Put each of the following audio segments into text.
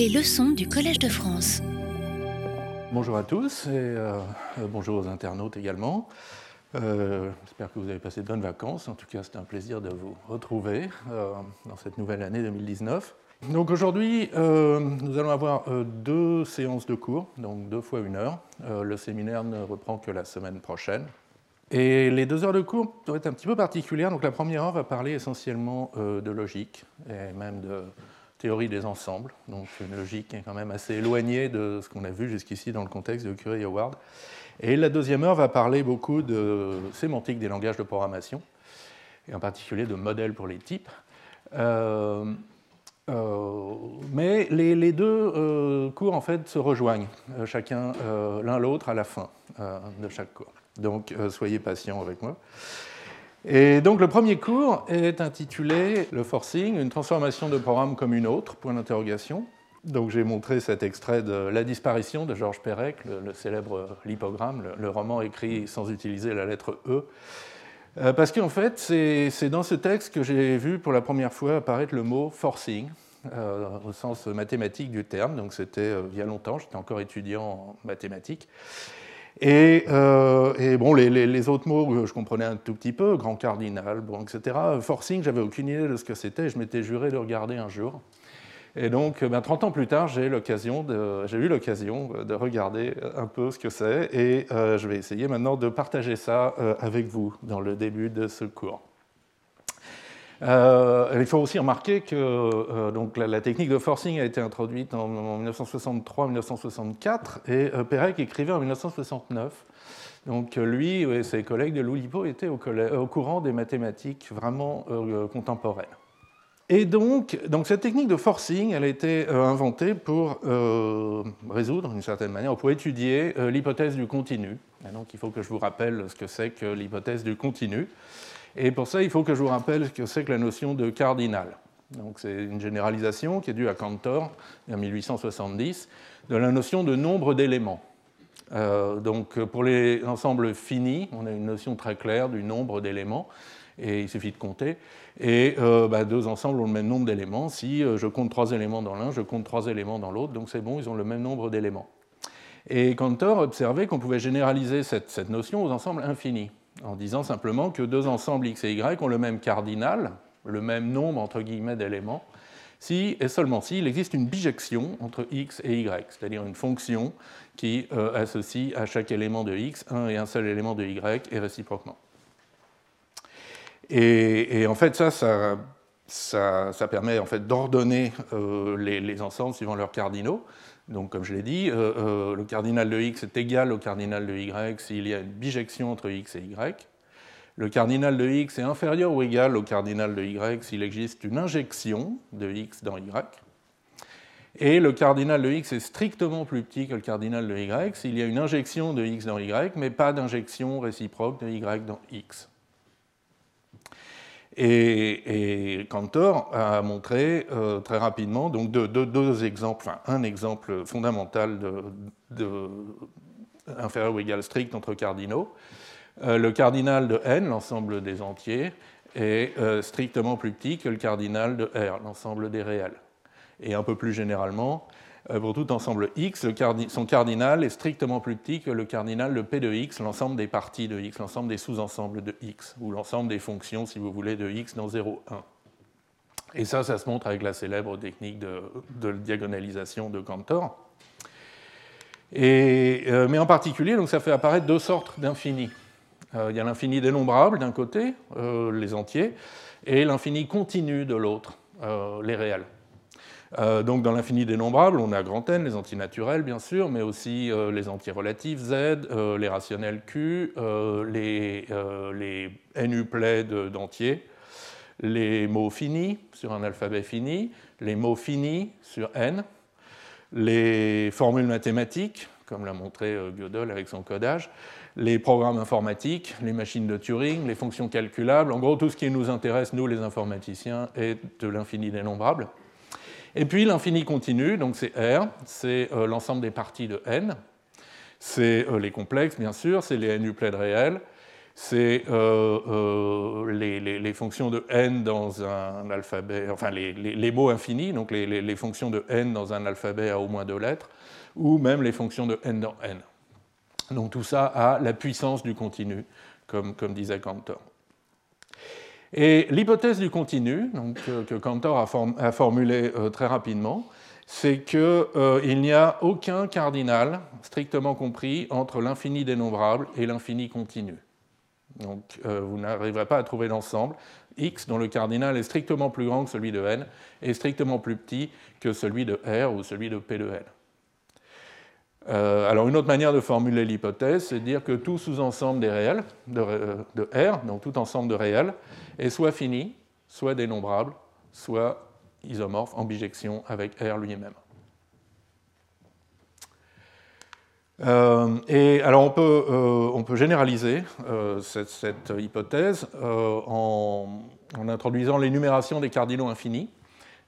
Les leçons du Collège de France. Bonjour à tous et euh, bonjour aux internautes également. Euh, j'espère que vous avez passé de bonnes vacances. En tout cas, c'était un plaisir de vous retrouver euh, dans cette nouvelle année 2019. Donc aujourd'hui, nous allons avoir deux séances de cours, donc deux fois une heure. le séminaire ne reprend que la semaine prochaine. Et les deux heures de cours doivent être un petit peu particulières. Donc la première heure va parler essentiellement de logique et même de théorie des ensembles, donc une logique qui est quand même assez éloignée de ce qu'on a vu jusqu'ici dans le contexte de Curie Howard. Et la deuxième heure va parler beaucoup de sémantique des langages de programmation, et en particulier de modèles pour les types. Euh, euh, mais les, deux euh, cours en fait se rejoignent, chacun l'un l'autre à la fin de chaque cours. Donc soyez patients avec moi. Et donc le premier cours est intitulé Le forcing, une transformation de programme comme une autre, point d'interrogation. Donc j'ai montré cet extrait de La disparition de Georges Perec, le, célèbre lipogramme, le, roman écrit sans utiliser la lettre E. Euh, parce qu'en fait, c'est dans ce texte que j'ai vu pour la première fois apparaître le mot forcing, euh, au sens mathématique du terme. Donc c'était euh, il y a longtemps, j'étais encore étudiant en mathématiques. Euh, et, bon, les, autres mots, je comprenais un tout petit peu, grand cardinal, bon, etc. Forcing, j'avais aucune idée de ce que c'était, je m'étais juré de regarder un jour. Et donc, ben, 30 ans plus tard, j'ai, eu l'occasion de regarder un peu ce que c'est, et euh, je vais essayer maintenant de partager ça euh, avec vous dans le début de ce cours. Euh, il faut aussi remarquer que euh, donc, la, technique de forcing a été introduite en, 1963-1964 et euh, Perec écrivait en 1969. Donc lui et ses collègues de l'Oulipo étaient au, courant des mathématiques vraiment contemporaines. Et donc, cette technique de forcing, elle a été inventée pour résoudre, d'une certaine manière, pour étudier l'hypothèse du continu. Donc il faut que je vous rappelle ce que c'est que l'hypothèse du continu. Et pour ça, il faut que je vous rappelle ce que c'est que la notion de cardinal. c'est une généralisation qui est due à Cantor en 1870 de la notion de nombre d'éléments. Euh, donc pour les ensembles finis, on a une notion très claire du nombre d'éléments et il suffit de compter. Et euh, bah, deux ensembles ont le même nombre d'éléments. Si euh, je compte trois éléments dans l'un, je compte trois éléments dans l'autre, donc c'est bon, ils ont le même nombre d'éléments. Et Cantor observait qu'on pouvait généraliser cette, notion aux ensembles infinis en disant simplement que deux ensembles x et y ont le même cardinal, le même nombre entre guillemets d'éléments, si et seulement si il existe une bijection entre x et y, c'est-à-dire une fonction qui euh, associe à chaque élément de x un et un seul élément de y et réciproquement. Et, en fait, ça, ça, permet en fait d'ordonner euh, les, ensembles suivant leurs cardinaux. Donc, comme je l'ai dit, euh, euh, le cardinal de x est égal au cardinal de y s'il y a une bijection entre x et y. Le cardinal de x est inférieur ou égal au cardinal de y s'il existe une injection de x dans y. Et le cardinal de x est strictement plus petit que le cardinal de y s'il y a une injection de x dans y, mais pas d'injection réciproque de y dans x. Et, Cantor a montré euh, très rapidement donc deux, exemples, enfin un exemple fondamental de, inférieur ou égal strict entre cardinaux. Euh, le cardinal de n, l'ensemble des entiers, est euh, strictement plus petit que le cardinal de R, l'ensemble des réels. Et un peu plus généralement, pour tout ensemble x, son cardinal est strictement plus petit que le cardinal de P de x, l'ensemble des parties de x, l'ensemble des sous-ensembles de x, ou l'ensemble des fonctions, si vous voulez, de x dans 0, 1. Et ça, ça se montre avec la célèbre technique de, diagonalisation de Cantor. Euh, mais en particulier, donc, ça fait apparaître deux sortes d'infinis. Euh, il y a l'infini dénombrable d'un côté, les entiers, et l'infini continu de l'autre, les réels. Euh, donc dans l'infini dénombrable, on a grand N, les antinaturels bien sûr, mais aussi euh, les antirelatifs Z, euh, les rationnels Q, les, les NUplets d'entiers, les mots finis sur un alphabet fini, les mots finis sur N, les formules mathématiques, comme l'a montré Gödel avec son codage, les programmes informatiques, les machines de Turing, les fonctions calculables, en gros tout ce qui nous intéresse, nous les informaticiens, est de l'infini dénombrable. Et puis l'infini continu, donc c'est R, c'est euh, l'ensemble des parties de n, c'est euh, les complexes bien sûr, c'est les n-uplets réels, c'est les, fonctions de n dans un alphabet, enfin les, mots infinis, donc les, fonctions de n dans un alphabet à au moins deux lettres, ou même les fonctions de n dans n. Donc tout ça a la puissance du continu, comme disait Cantor. Et l'hypothèse du continu, que Cantor a, formulée formulé très rapidement, c'est qu'il euh, n'y a aucun cardinal, strictement compris, entre l'infini dénombrable et l'infini continu. Donc euh, vous n'arriverez pas à trouver l'ensemble x dont le cardinal est strictement plus grand que celui de n et strictement plus petit que celui de r ou celui de p de n. Euh, alors une autre manière de formuler l'hypothèse, c'est de dire que tout sous-ensemble des réels de, de, R, donc tout ensemble de réels, est soit fini, soit dénombrable, soit isomorphe en bijection avec R lui-même. Euh, et alors on peut, euh, généraliser euh, cette, hypothèse en, introduisant l'énumération des cardinaux infinis.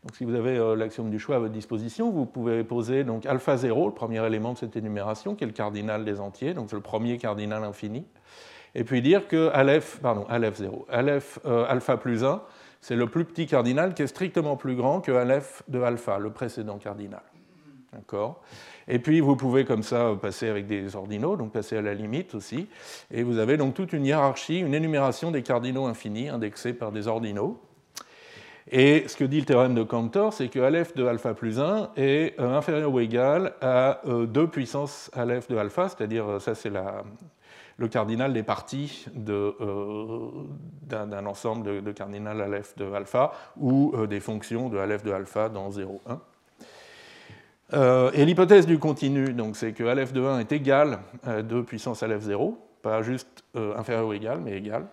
Donc si vous avez l'axiome du choix à votre disposition, vous pouvez poser donc alpha 0, le premier élément de cette énumération, qui est le cardinal des entiers, donc c'est le premier cardinal infini, et puis dire que Aleph, pardon, Aleph 0, Aleph alpha plus 1, c'est le plus petit cardinal qui est strictement plus grand que Aleph de alpha, le précédent cardinal. D'accord? Et puis vous pouvez comme ça passer avec des ordinaux, donc passer à la limite aussi. Et vous avez donc toute une hiérarchie, une énumération des cardinaux infinis indexés par des ordinaux. Et ce que dit le théorème de Cantor, c'est que Aleph de alpha plus 1 est euh, inférieur ou égal à 2 euh, puissance Aleph de alpha, c'est-à-dire, euh, ça c'est le cardinal des parties d'un ensemble de, cardinal Aleph de alpha ou des fonctions de Aleph de alpha dans 0, 1. Euh, et l'hypothèse du continu, c'est que Aleph de 1 est égal à 2 puissance Aleph 0, pas juste inférieur ou égal, mais égal.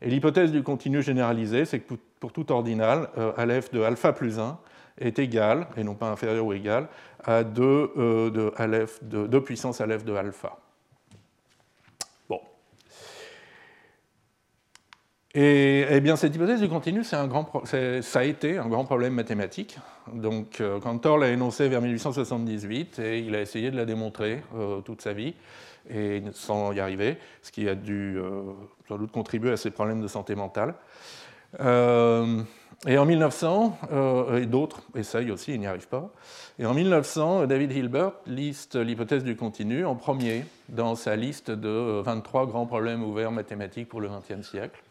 Et l'hypothèse du continu généralisé, c'est que pour, tout ordinal, Aleph de alpha plus 1 est égal, et non pas inférieur ou égal, à 2, de, Aleph de, 2 puissance Aleph de alpha. Et eh bien, cette hypothèse du continu, un grand ça a été un grand problème mathématique. Donc, euh, Cantor l'a énoncé vers 1878 et il a essayé de la démontrer euh, toute sa vie, et sans y arriver, ce qui a dû euh, sans doute contribuer à ses problèmes de santé mentale. Et en 1900, et d'autres essayent aussi, ils n'y arrivent pas. Et en 1900, David Hilbert liste l'hypothèse du continu en premier dans sa liste de 23 grands problèmes ouverts mathématiques pour le XXe siècle.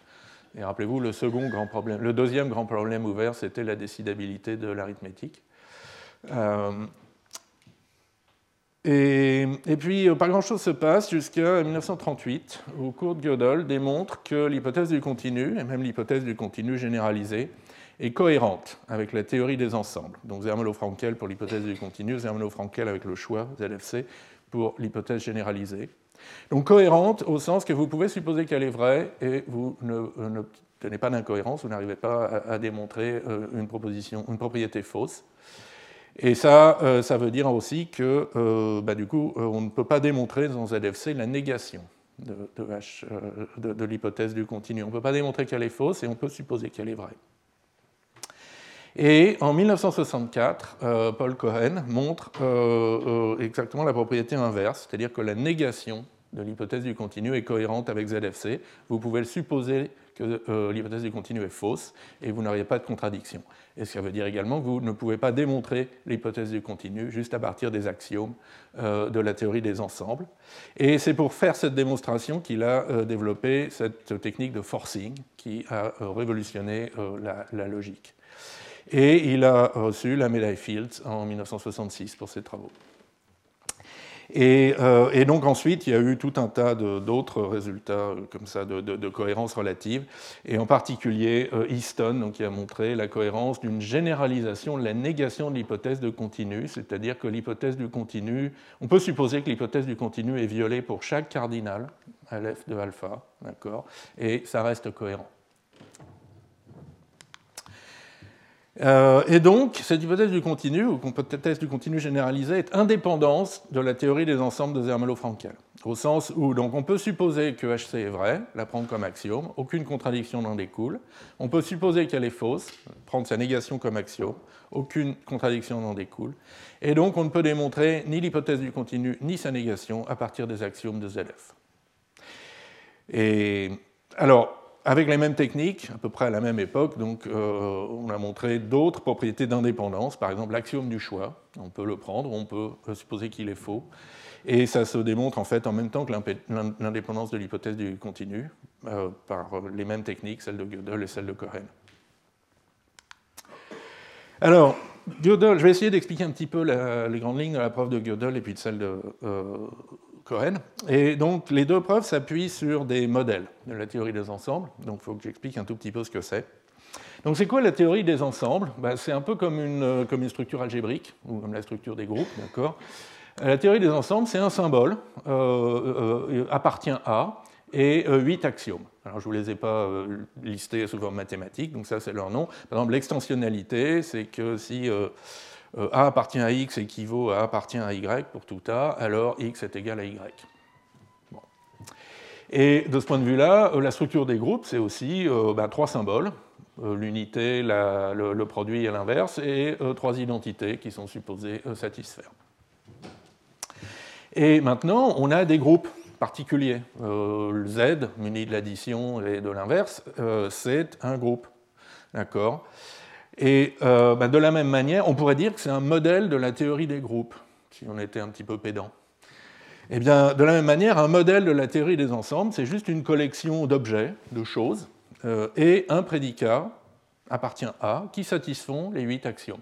Et rappelez-vous, le, second grand problème, le deuxième grand problème ouvert, c'était la décidabilité de l'arithmétique. Euh, et, puis, pas grand-chose se passe jusqu'à 1938, où Kurt Gödel démontre que l'hypothèse du continu, et même l'hypothèse du continu généralisé, est cohérente avec la théorie des ensembles. Donc Zermelo-Frankel pour l'hypothèse du continu, Zermelo-Frankel avec le choix, ZFC, pour l'hypothèse généralisée. Donc cohérente au sens que vous pouvez supposer qu'elle est vraie et vous ne, tenez pas d'incohérence, vous n'arrivez pas à, démontrer euh, une, proposition, une propriété fausse. Et ça, euh, ça veut dire aussi que euh, bah, du coup, on ne peut pas démontrer dans ZFC la négation de, l'hypothèse du continu. On ne peut pas démontrer qu'elle est fausse et on peut supposer qu'elle est vraie. Et en 1964, euh, Paul Cohen montre euh, euh, exactement la propriété inverse, c'est-à-dire que la négation de l'hypothèse du continu est cohérente avec ZFC. Vous pouvez supposer que l'hypothèse du continu est fausse et vous n'auriez pas de contradiction. Et ça veut dire également que vous ne pouvez pas démontrer l'hypothèse du continu juste à partir des axiomes de la théorie des ensembles. Et c'est pour faire cette démonstration qu'il a développé cette technique de forcing qui a révolutionné la logique. Et il a reçu la médaille Fields en 1966 pour ses travaux. Euh, et, donc ensuite, il y a eu tout un tas d'autres résultats euh, comme ça de, cohérence relative, et en particulier euh, Easton, qui a montré la cohérence d'une généralisation de la négation de l'hypothèse de continu, c'est-à-dire que l'hypothèse du continu, on peut supposer que l'hypothèse du continu est violée pour chaque cardinal, Aleph de alpha, d'accord, et ça reste cohérent. Euh, et donc, cette hypothèse du continu, ou hypothèse du continu généralisé, est indépendante de la théorie des ensembles de Zermelo-Frankel. Au sens où donc, on peut supposer que HC est vrai, la prendre comme axiome, aucune contradiction n'en découle. On peut supposer qu'elle est fausse, prendre sa négation comme axiome, aucune contradiction n'en découle. Et donc, on ne peut démontrer ni l'hypothèse du continu ni sa négation à partir des axiomes de ZF. Et alors, avec les mêmes techniques, à peu près à la même époque, donc, euh, on a montré d'autres propriétés d'indépendance, par exemple l'axiome du choix. On peut le prendre, on peut supposer qu'il est faux. Et ça se démontre en fait en même temps que l'indépendance de l'hypothèse du continu euh, par les mêmes techniques, celles de Gödel et celles de Cohen. Alors, Gödel, je vais essayer d'expliquer un petit peu les grandes lignes de la preuve de Gödel et puis de celle de euh, Cohen. Et donc, les deux preuves s'appuient sur des modèles de la théorie des ensembles. Donc, il faut que j'explique un tout petit peu ce que c'est. Donc, c'est quoi la théorie des ensembles? Ben, C'est un peu comme une, comme une structure algébrique, ou comme la structure des groupes, d'accord? La théorie des ensembles, c'est un symbole euh, euh, appartient à et huit axiomes. Alors, je ne vous les ai pas euh, listés sous forme mathématique, donc ça, c'est leur nom. Par exemple, l'extensionnalité, c'est que si euh, euh, A appartient à X équivaut à A appartient à Y pour tout A, alors X est égal à Y. Et de ce point de vue-là, la structure des groupes, c'est aussi ben, trois symboles, l'unité, le, produit à l'inverse, et trois identités qui sont supposées satisfaire. Et maintenant, on a des groupes particulier. Euh, Z, muni de l'addition et de l'inverse, euh, c'est un groupe. D'accord? Et euh, bah, de la même manière, on pourrait dire que c'est un modèle de la théorie des groupes, si on était un petit peu pédant. Eh bien, de la même manière, un modèle de la théorie des ensembles, c'est juste une collection d'objets, de choses, et un prédicat appartient à qui satisfont les huit axiomes.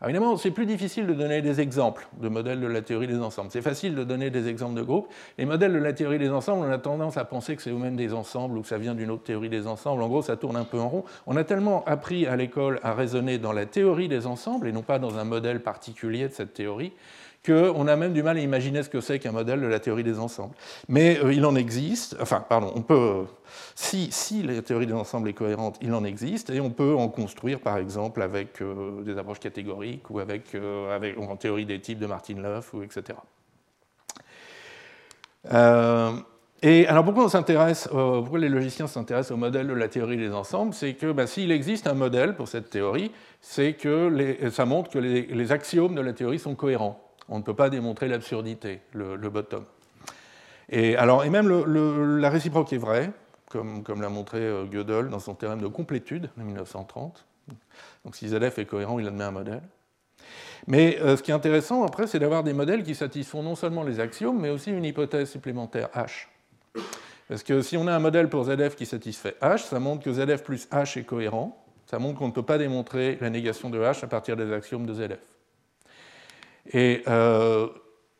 Alors évidemment, c'est plus difficile de donner des exemples de modèles de la théorie des ensembles. C'est facile de donner des exemples de groupes. Les modèles de la théorie des ensembles, on a tendance à penser que c'est eux-mêmes des ensembles ou que ça vient d'une autre théorie des ensembles. En gros, ça tourne un peu en rond. On a tellement appris à l'école à raisonner dans la théorie des ensembles et non pas dans un modèle particulier de cette théorie qu'on a même du mal à imaginer ce que c'est qu'un modèle de la théorie des ensembles. Mais euh, il en existe, enfin, pardon, on peut, si, la théorie des ensembles est cohérente, il en existe, et on peut en construire, par exemple, avec euh, des approches catégoriques ou avec, euh, en théorie des types de Martin Löf, ou etc. et alors pourquoi on s'intéresse, les logiciens s'intéressent au modèle de la théorie des ensembles? C'est que bah, s'il existe un modèle pour cette théorie, c'est que ça montre que les axiomes de la théorie sont cohérents on ne peut pas démontrer l'absurdité, le, bottom. Et, alors, et même la réciproque est vraie, comme, l'a montré euh, Gödel dans son théorème de complétude de 1930. Donc si ZF est cohérent, il admet un modèle. Mais euh, ce qui est intéressant après, c'est d'avoir des modèles qui satisfont non seulement les axiomes, mais aussi une hypothèse supplémentaire H. Parce que si on a un modèle pour ZF qui satisfait H, ça montre que ZF plus H est cohérent. Ça montre qu'on ne peut pas démontrer la négation de H à partir des axiomes de ZF. Euh,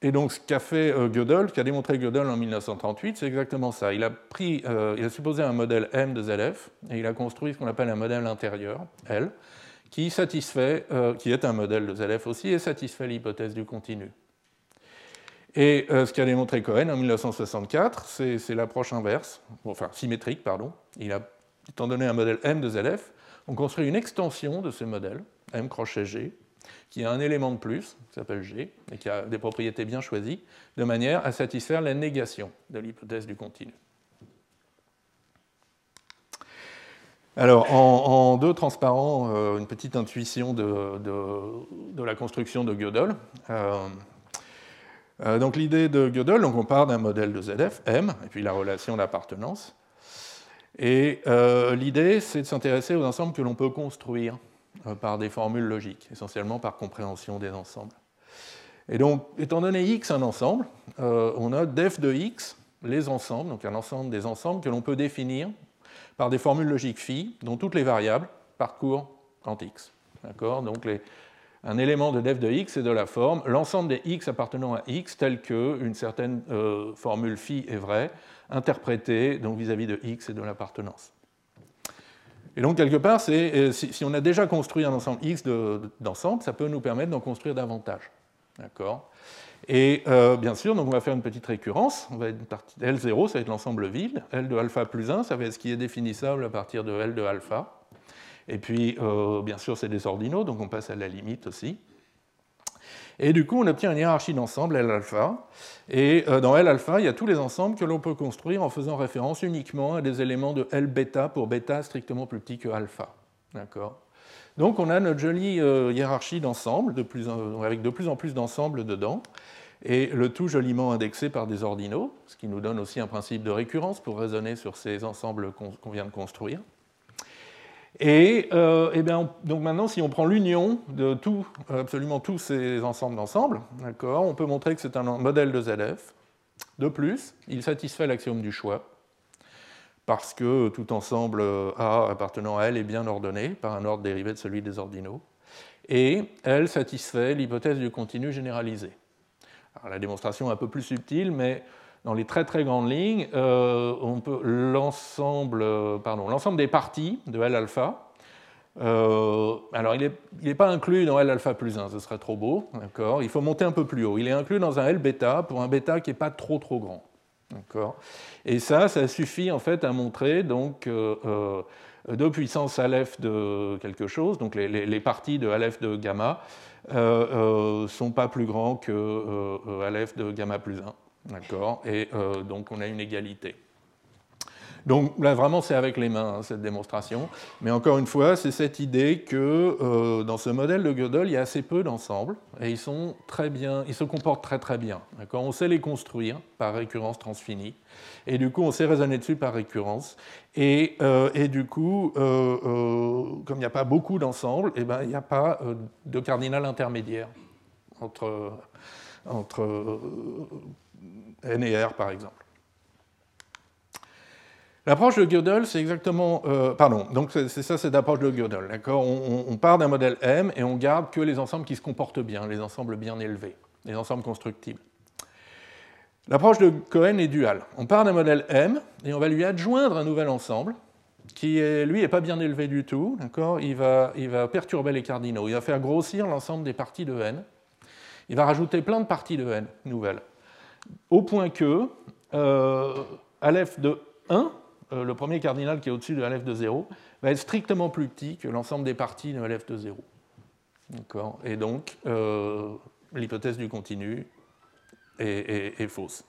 et, donc, ce qu'a fait euh, Gödel, ce qu'a démontré Gödel en 1938, c'est exactement ça. Il a, pris, euh, il a supposé un modèle M de ZF et il a construit ce qu'on appelle un modèle intérieur, L, qui satisfait, qui est un modèle de ZF aussi et satisfait l'hypothèse du continu. Et ce qu'a démontré Cohen en 1964, c'est l'approche inverse, enfin symétrique, pardon. Il a, étant donné un modèle M de ZF, on construit une extension de ce modèle, M crochet G, qui a un élément de plus, qui s'appelle G, et qui a des propriétés bien choisies, de manière à satisfaire la négation de l'hypothèse du continu. Alors, en, deux transparents, euh, une petite intuition de, la construction de Gödel. Euh, euh, donc l'idée de Gödel, donc on part d'un modèle de ZF, M, et puis la relation d'appartenance. Et l'idée, c'est de s'intéresser aux ensembles que l'on peut construire par des formules logiques, essentiellement par compréhension des ensembles. Et donc, étant donné X un ensemble, euh, on a def de X les ensembles, donc un ensemble des ensembles que l'on peut définir par des formules logiques phi dont toutes les variables parcourent en X. D'accord? Donc, un élément de def de X est de la forme l'ensemble des X appartenant à X tel qu'une certaine euh, formule phi est vraie, interprétée vis-à-vis -vis de X et de l'appartenance. Et donc, quelque part, euh, si on a déjà construit un ensemble X d'ensemble, ça peut nous permettre d'en construire davantage. D'accord? Et euh, bien sûr, donc on va faire une petite récurrence. On va être L0, ça va être l'ensemble vide. L de alpha plus 1, ça va être ce qui est définissable à partir de L de alpha. Et puis, euh, bien sûr, c'est des ordinaux, donc on passe à la limite aussi. Et du coup, on obtient une hiérarchie d'ensemble L alpha. Et euh, dans L alpha, il y a tous les ensembles que l'on peut construire en faisant référence uniquement à des éléments de L bêta pour bêta strictement plus petit que alpha. Donc on a notre jolie euh, hiérarchie d'ensembles, avec de plus en plus d'ensembles dedans. et le tout joliment indexé par des ordinaux, ce qui nous donne aussi un principe de récurrence pour raisonner sur ces ensembles qu'on vient de construire. Et, euh, eh donc maintenant, si on prend l'union de tout, absolument tous ces ensembles d'ensembles, on peut montrer que c'est un modèle de ZF. De plus, il satisfait l'axiome du choix, parce que tout ensemble A appartenant à L est bien ordonné par un ordre dérivé de celui des ordinaux, et elle satisfait l'hypothèse du continu généralisé. Alors, la démonstration est un peu plus subtile, mais dans les très très grandes lignes, euh, l'ensemble, euh, l'ensemble des parties de L alpha, euh, alors il n'est pas inclus dans L alpha plus 1, ce serait trop beau, d'accord? Il faut monter un peu plus haut. Il est inclus dans un L bêta pour un bêta qui n'est pas trop trop grand, d'accord? Et ça, ça suffit en fait à montrer donc deux puissances Aleph de quelque chose, donc les, parties de Aleph de gamma ne sont pas plus grands que Aleph de gamma plus 1. D'accord Et euh, donc on a une égalité. Donc là, vraiment, c'est avec les mains, hein, cette démonstration. Mais encore une fois, c'est cette idée que euh, dans ce modèle de Gödel, il y a assez peu d'ensembles, et ils sont très bien, ils se comportent très très bien. On sait les construire par récurrence transfinie, et du coup, on sait raisonner dessus par récurrence. Et, euh, et du coup, comme il n'y a pas beaucoup d'ensembles, eh ben, il n'y a pas de cardinal intermédiaire entre, entre N et R, par exemple. L'approche de Gödel, c'est exactement. Euh, pardon, donc c'est ça, c'est l'approche de Gödel. On, part d'un modèle M et on garde que les ensembles qui se comportent bien, les ensembles bien élevés, les ensembles constructibles. L'approche de Cohen est duale. On part d'un modèle M et on va lui adjoindre un nouvel ensemble qui, lui, n'est pas bien élevé du tout. D'accord? Il va, il va perturber les cardinaux. Il va faire grossir l'ensemble des parties de N. Il va rajouter plein de parties de N nouvelles au point que euh, de 1, euh, le premier cardinal qui est au-dessus de Aleph de 0, va être strictement plus petit que l'ensemble des parties de Aleph de 0. Et donc, euh, l'hypothèse du continu est, fausse.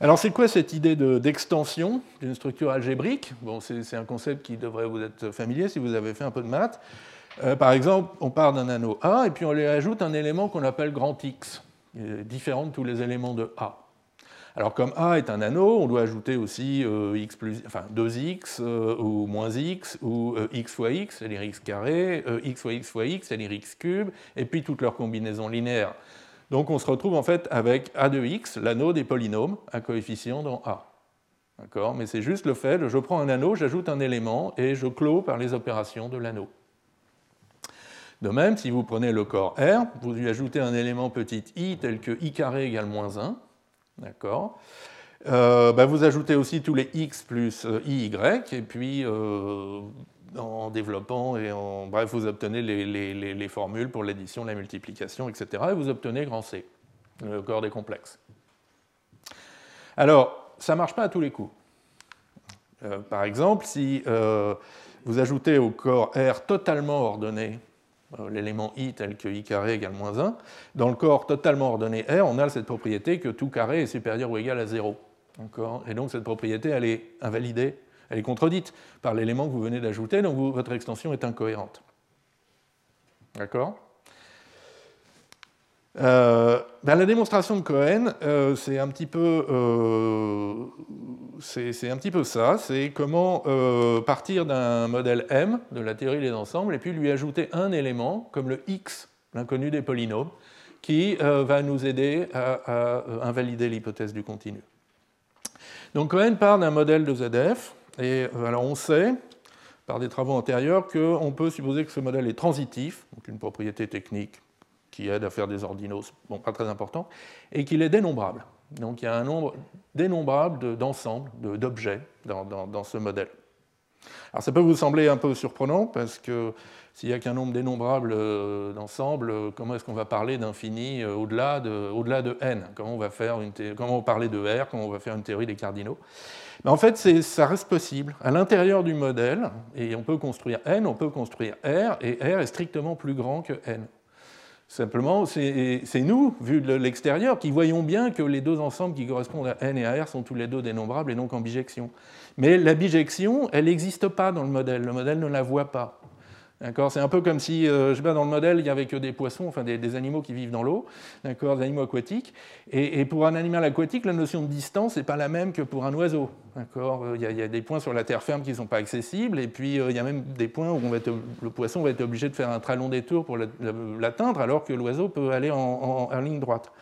Alors, c'est quoi cette idée d'extension d'une structure algébrique? Bon, C'est un concept qui devrait vous être familier si vous avez fait un peu de maths. Euh, par exemple, on part d'un anneau A et puis on lui ajoute un élément qu'on appelle grand X, différent de tous les éléments de A. Alors comme A est un anneau, on doit ajouter aussi euh, x plus, enfin 2x euh, ou moins x ou x fois x, c'est-à-dire x carré, x fois x fois x, c'est-à-dire x cube, et puis toutes leurs combinaisons linéaires. Donc on se retrouve en fait avec A de x, l'anneau des polynômes à coefficient dans A. D'accord? Mais c'est juste le fait, je prends un anneau, j'ajoute un élément et je clôt par les opérations de l'anneau. De même, si vous prenez le corps R, vous lui ajoutez un élément petit i tel que i carré égale moins 1, d'accord euh, bah, Vous ajoutez aussi tous les x plus euh, i, y, et puis euh, en développant, et en bref, vous obtenez les, formules pour l'addition, la multiplication, etc. Et vous obtenez grand C, le corps des complexes. Alors, ça ne marche pas à tous les coups. par exemple, si vous ajoutez au corps R totalement ordonné l'élément i tel que i carré égale moins 1. Dans le corps totalement ordonné R, on a cette propriété que tout carré est supérieur ou égal à 0. Et donc cette propriété, elle est invalidée, elle est contredite par l'élément que vous venez d'ajouter, donc votre extension est incohérente. D'accord? Euh, ben, la démonstration de Cohen, euh, c'est un, petit peu, euh, un petit peu ça, c'est comment partir d'un modèle M de la théorie des ensembles et puis lui ajouter un élément comme le x, l'inconnu des polynômes, qui va nous aider à, invalider l'hypothèse du continu. Donc Cohen part d'un modèle de ZF, et alors on sait, par des travaux antérieurs, qu'on peut supposer que ce modèle est transitif, donc une propriété technique qui aide à faire des ordinaux, bon, pas très important, et qu'il est dénombrable. Donc il y a un nombre dénombrable d'ensembles, d'objets dans, ce modèle. Alors ça peut vous sembler un peu surprenant, parce que s'il n'y a qu'un nombre dénombrable euh, d'ensembles, euh, comment est-ce qu'on va parler d'infini euh, au-delà de, n? Comment on, va faire comment on va parler de R? Comment on va faire une théorie des cardinaux? Mais En fait, ça reste possible. À l'intérieur du modèle, et on peut construire n, on peut construire R, et R est strictement plus grand que n. Simplement, c'est nous, vu de l'extérieur, qui voyons bien que les deux ensembles qui correspondent à n et à r sont tous les deux dénombrables et donc en bijection. Mais la bijection, elle n'existe pas dans le modèle. Le modèle ne la voit pas. C'est un peu comme si, euh, je dans le modèle, il n'y avait que des poissons, enfin des, animaux qui vivent dans l'eau, d'accord, des animaux aquatiques. Et, pour un animal aquatique, la notion de distance n'est pas la même que pour un oiseau, d'accord? Il, y, a des points sur la terre ferme qui ne sont pas accessibles, et puis euh, il y a même des points où le poisson va être obligé de faire un très long détour pour l'atteindre, alors que l'oiseau peut aller en, ligne droite.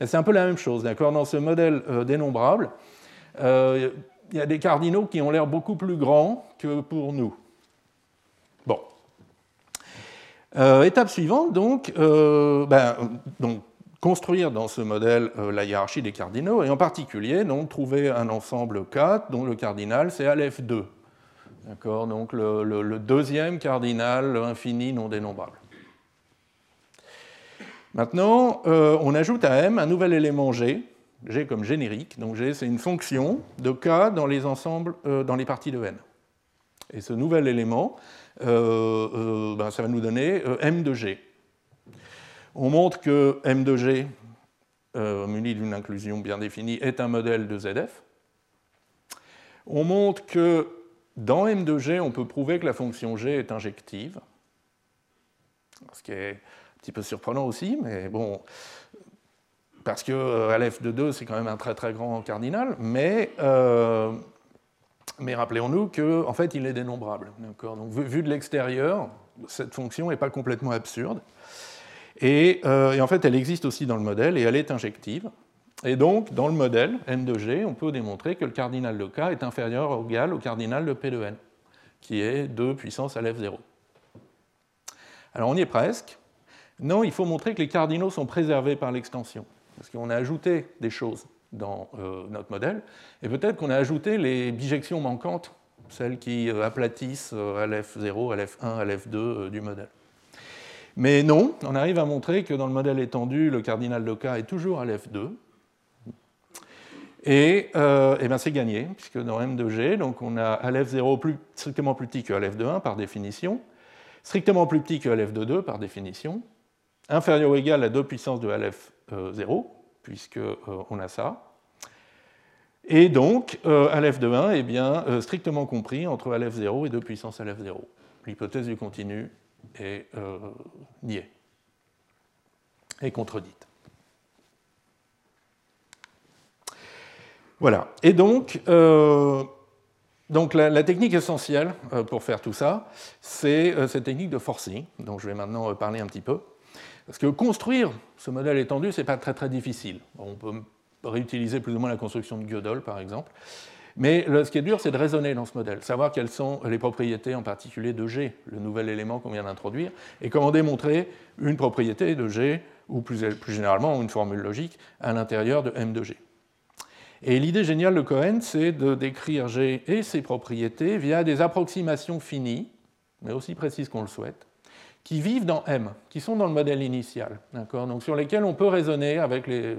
C'est un peu la même chose, d'accord? Dans ce modèle euh, dénombrable, il y a des cardinaux qui ont l'air beaucoup plus grands que pour nous. Euh, étape suivante, donc, euh, ben, donc, construire dans ce modèle euh, la hiérarchie des cardinaux, et en particulier donc, trouver un ensemble 4 dont le cardinal c'est Aleph 2. D'accord Donc le, deuxième cardinal infini non dénombrable. Maintenant, on ajoute à M un nouvel élément G, G comme générique. Donc G, c'est une fonction de K dans les ensembles, dans les parties de N. Et ce nouvel élément, ben, ça va nous donner euh, M de G. On montre que M de G, muni d'une inclusion bien définie, est un modèle de ZF. On montre que dans M de G, on peut prouver que la fonction G est injective, ce qui est un petit peu surprenant aussi, mais bon, parce que Aleph de 2, c'est quand même un très très grand cardinal, mais mais rappelons-nous qu'en en fait, il est dénombrable. Donc, vu, de l'extérieur, cette fonction n'est pas complètement absurde. Euh, et, en fait, elle existe aussi dans le modèle et elle est injective. Et donc, dans le modèle n de g, on peut démontrer que le cardinal de k est inférieur ou égal au cardinal de p de n, qui est 2 puissance à f0. Alors, on y est presque. Non, il faut montrer que les cardinaux sont préservés par l'extension, parce qu'on a ajouté des choses dans euh, notre modèle. Et peut-être qu'on a ajouté les bijections manquantes, celles qui euh, aplatissent euh, LF0, LF1, LF2 du modèle. Mais non, on arrive à montrer que dans le modèle étendu, le cardinal de K est toujours LF2. Et, et ben c'est gagné, puisque dans M de G, donc on a LF0 plus, strictement plus petit que LF2 1 par définition, strictement plus petit que LF2 par définition, inférieur ou égal à 2 puissance de LF0, puisqu'on euh, a ça. Et donc, euh, Aleph de 1 est bien euh, strictement compris entre Aleph 0 et 2 puissance Aleph 0. L'hypothèse du continu est niée et contredite. Voilà. Et donc, donc la, technique essentielle pour faire tout ça, c'est cette technique de forcing, dont je vais maintenant parler un petit peu. Parce que construire ce modèle étendu, ce n'est pas très très difficile. On peut réutiliser plus ou moins la construction de Gödel, par exemple. Mais ce qui est dur, c'est de raisonner dans ce modèle, savoir quelles sont les propriétés en particulier de G, le nouvel élément qu'on vient d'introduire, et comment démontrer une propriété de G, ou plus, plus généralement une formule logique, à l'intérieur de M de G. Et l'idée géniale de Cohen, c'est de décrire G et ses propriétés via des approximations finies, mais aussi précises qu'on le souhaite, qui vivent dans M, qui sont dans le modèle initial, donc sur lesquels on peut raisonner avec les,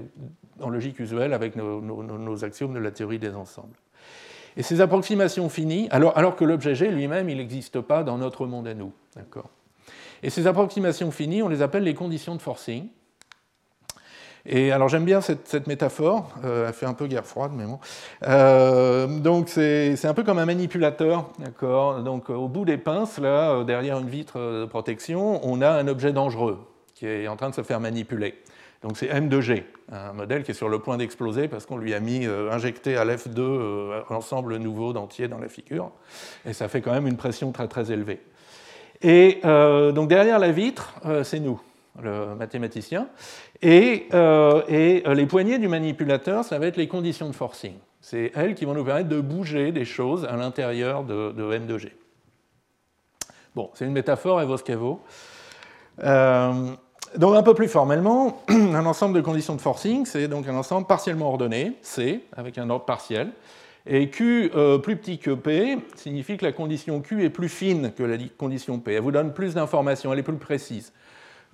en logique usuelle avec nos, axiomes de la théorie des ensembles. Et ces approximations finies, alors, alors que l'objet G lui-même, il n'existe pas dans notre monde à nous. Et ces approximations finies, on les appelle les conditions de forcing. Et alors j'aime bien cette, métaphore, euh, elle fait un peu guerre froide, mais bon. Euh, donc c'est un peu comme un manipulateur, d'accord? Donc au bout des pinces, là, euh, derrière une vitre de protection, on a un objet dangereux qui est en train de se faire manipuler. Donc c'est M2G, un modèle qui est sur le point d'exploser parce qu'on lui a mis injecté à l'F2 l'ensemble nouveau d'entier dans la figure, et ça fait quand même une pression très très élevée. Et donc derrière la vitre, c'est nous le mathématicien. Et, euh, et, les poignées du manipulateur, ça va être les conditions de forcing. C'est elles qui vont nous permettre de bouger des choses à l'intérieur de, de, M de G. Bon, c'est une métaphore, elle vaut ce qu'elle vaut. Euh, donc un peu plus formellement, un ensemble de conditions de forcing, c'est donc un ensemble partiellement ordonné, C, avec un ordre partiel. Et Q euh, plus petit que P signifie que la condition Q est plus fine que la condition P. Elle vous donne plus d'informations, elle est plus précise.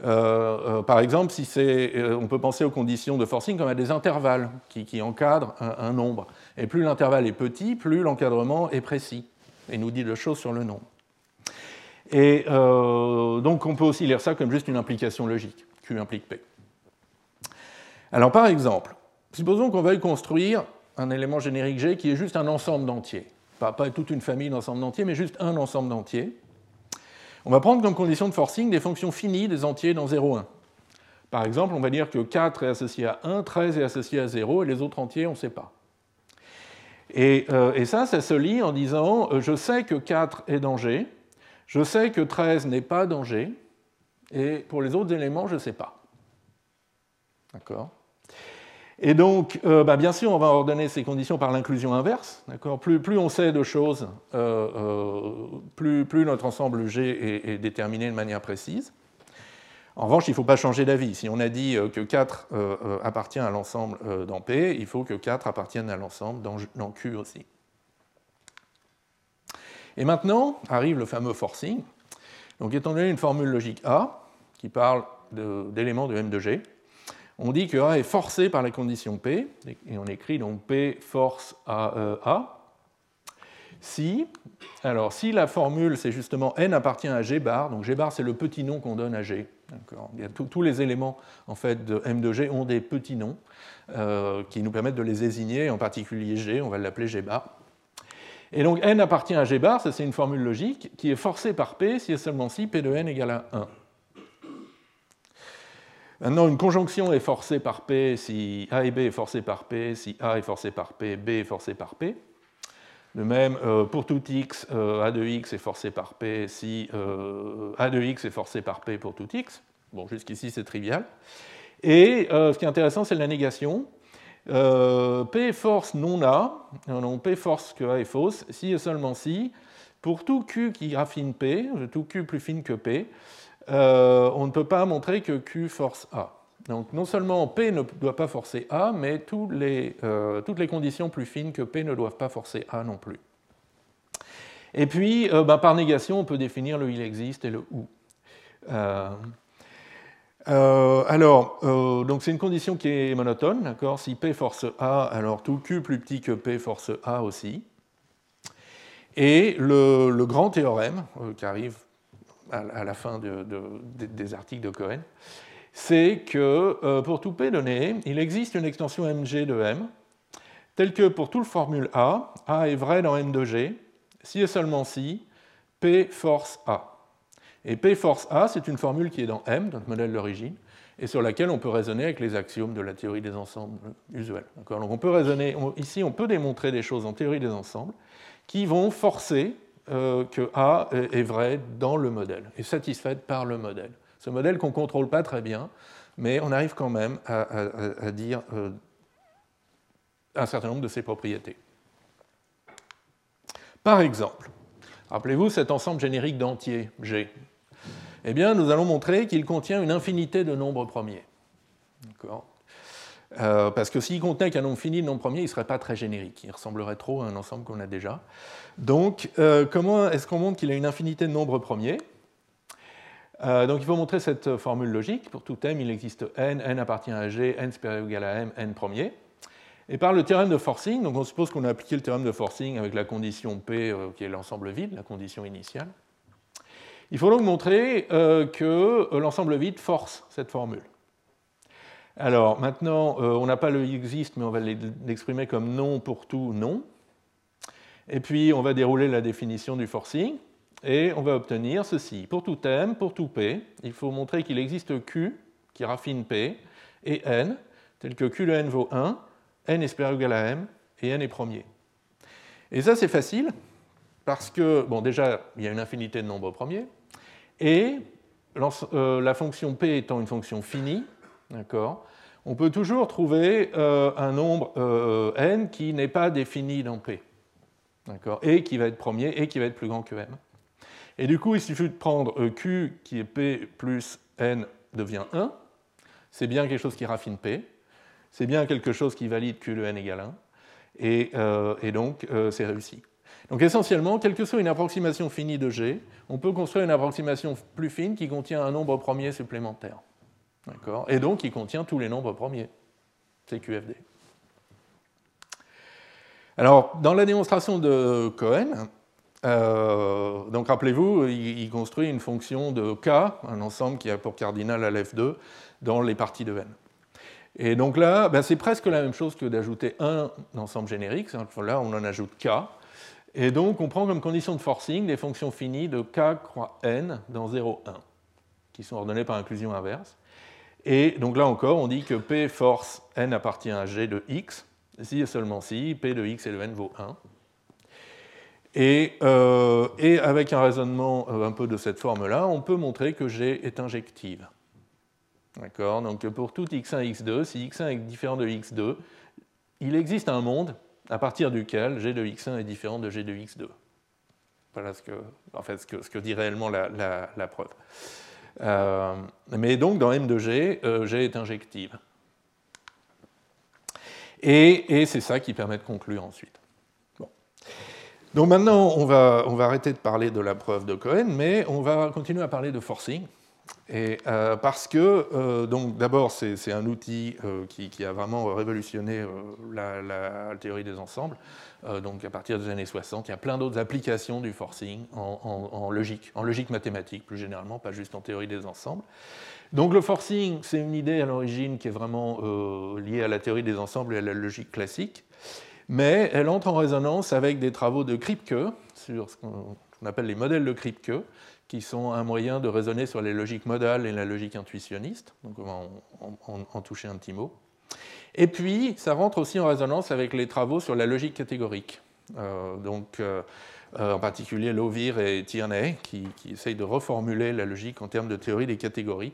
Euh, euh, par exemple, euh, on peut penser aux conditions de forcing comme à des intervalles qui, encadrent un, nombre. Et plus l'intervalle est petit, plus l'encadrement est précis et nous dit de choses sur le nombre. Et donc on peut aussi lire ça comme juste une implication logique. Q implique P. Alors par exemple, supposons qu'on veuille construire un élément générique G qui est juste un ensemble d'entiers. Pas, pas toute une famille d'ensembles d'entiers, mais juste un ensemble d'entiers On va prendre comme condition de forcing des fonctions finies des entiers dans 0, 1. Par exemple, on va dire que 4 est associé à 1, 13 est associé à 0, et les autres entiers, on ne sait pas. Et, et, ça, ça se lit en disant, je sais que 4 est danger, je sais que 13 n'est pas danger, et pour les autres éléments, je ne sais pas. D'accord? Et donc, euh, bah, bien sûr, on va ordonner ces conditions par l'inclusion inverse. Plus, plus, on sait de choses, euh, euh, plus, notre ensemble G est, déterminé de manière précise. En revanche, il ne faut pas changer d'avis. Si on a dit que 4 appartient à l'ensemble dans P, il faut que 4 appartienne à l'ensemble dans Q aussi. Et maintenant arrive le fameux forcing. Donc, étant donné une formule logique A qui parle d'éléments de, M de G, on dit que A est forcé par la condition P, et on écrit donc P force A, e, A. Si, alors si la formule c'est justement n appartient à G bar, donc G bar c'est le petit nom qu'on donne à G. tous les éléments en fait de M de G ont des petits noms euh, qui nous permettent de les désigner, en particulier G, on va l'appeler G bar. Et donc n appartient à G bar, ça c'est une formule logique, qui est forcée par P si et seulement si P de n égale à 1. Maintenant, une conjonction est forcée par P si A et B est forcé par P, si A est forcé par P, B est forcé par P. De même, euh, pour tout x, euh, A de x est forcé par P si euh, A de x est forcé par P pour tout x. Bon, jusqu'ici, c'est trivial. Et ce qui est intéressant, c'est la négation. P force non A, non, P force que A est fausse, si et seulement si, pour tout Q qui raffine P, tout Q plus fine que P, euh, on ne peut pas montrer que Q force A. Donc non seulement P ne doit pas forcer A, mais euh, toutes les conditions plus fines que P ne doivent pas forcer A non plus. Et puis, euh, bah, par négation, on peut définir le il existe et le ou. alors, donc c'est une condition qui est monotone, d'accord? Si P force A, alors tout Q plus petit que P force A aussi. Et le, le grand théorème, qui arrive à, la fin des articles de Cohen, c'est que euh, pour tout P donné, il existe une extension Mg de M, telle que pour toute formule A, A est vrai dans M de G, si et seulement si P force A. Et P force A, c'est une formule qui est dans M, notre modèle d'origine, et sur laquelle on peut raisonner avec les axiomes de la théorie des ensembles usuels. Donc on peut raisonner, ici on peut démontrer des choses en théorie des ensembles qui vont forcer euh, que A est vrai dans le modèle, est satisfaite par le modèle. Ce modèle qu'on ne contrôle pas très bien, mais on arrive quand même à, dire euh, un certain nombre de ses propriétés. Par exemple, rappelez-vous cet ensemble générique d'entiers G. Eh bien, nous allons montrer qu'il contient une infinité de nombres premiers. D'accord? Euh, parce que s'il contenait qu'un nombre fini de nombres premiers, il ne serait pas très générique. Il ressemblerait trop à un ensemble qu'on a déjà. Donc, euh, comment est-ce qu'on montre qu'il a une infinité de nombres premiers? Euh, Donc, il faut montrer cette formule logique. Pour tout m, il existe n, n appartient à g, n supérieur ou égal à m, n premier. Et par le théorème de forcing, donc on suppose qu'on a appliqué le théorème de forcing avec la condition P, qui est l'ensemble vide, la condition initiale. Il faut donc montrer que l'ensemble vide force cette formule. Alors maintenant, euh, on n'a pas le existe, mais on va l'exprimer comme non pour tout non. Et puis on va dérouler la définition du forcing, et on va obtenir ceci. Pour tout m, pour tout p, il faut montrer qu'il existe q qui raffine p, et n, tel que q de n vaut 1, n est supérieur égal à m, et n est premier. Et ça c'est facile, parce que, bon déjà, il y a une infinité de nombres premiers, et euh, la fonction p étant une fonction finie, On peut toujours trouver euh, un nombre euh, n qui n'est pas défini dans P. Et qui va être premier et qui va être plus grand que m. Et du coup, il suffit de prendre euh, Q qui est P plus n devient 1. C'est bien quelque chose qui raffine P. C'est bien quelque chose qui valide Q de n égale 1. Et, et donc, c'est réussi. Donc essentiellement, quelle que soit une approximation finie de G, on peut construire une approximation plus fine qui contient un nombre premier supplémentaire. Et donc, il contient tous les nombres premiers. C'est QFD. Alors, dans la démonstration de Cohen, euh, donc rappelez-vous, il, construit une fonction de K, un ensemble qui a pour cardinal Lf2, dans les parties de N. Et donc là, ben, c'est presque la même chose que d'ajouter un ensemble générique. Là, on en ajoute K. Et donc, on prend comme condition de forcing des fonctions finies de k croix n dans 0, 1, qui sont ordonnées par inclusion inverse. Et donc là encore, on dit que P force n appartient à G de x, si et seulement si P de x et n vaut 1. Euh, et, avec un raisonnement euh, un peu de cette forme-là, on peut montrer que G est injective. D'accord? Donc pour tout x1 x2, si x1 est différent de x2, il existe un monde à partir duquel g de x1 est différent de g de x2. Voilà ce que, en fait, ce que, dit réellement la, preuve. Euh, mais donc dans M de G, G est injective. Et, et c'est ça qui permet de conclure ensuite. Donc maintenant, on va, on va, arrêter de parler de la preuve de Cohen, mais on va continuer à parler de forcing. Et, euh, parce que, euh, donc d'abord, c'est un outil euh, qui, a vraiment révolutionné la, théorie des ensembles. donc à partir des années 60, il y a plein d'autres applications du forcing en, logique, en logique mathématique plus généralement, pas juste en théorie des ensembles. Donc le forcing, c'est une idée à l'origine qui est vraiment liée à la théorie des ensembles et à la logique classique mais elle entre en résonance avec des travaux de Kripke sur ce qu'on appelle les modèles de Kripke, qui sont un moyen de raisonner sur les logiques modales et la logique intuitionniste. Donc on va en, toucher un petit mot. Et puis, ça rentre aussi en résonance avec les travaux sur la logique catégorique. Euh, donc, euh, en particulier Lovir et Tierney, qui, essayent de reformuler la logique en termes de théorie des catégories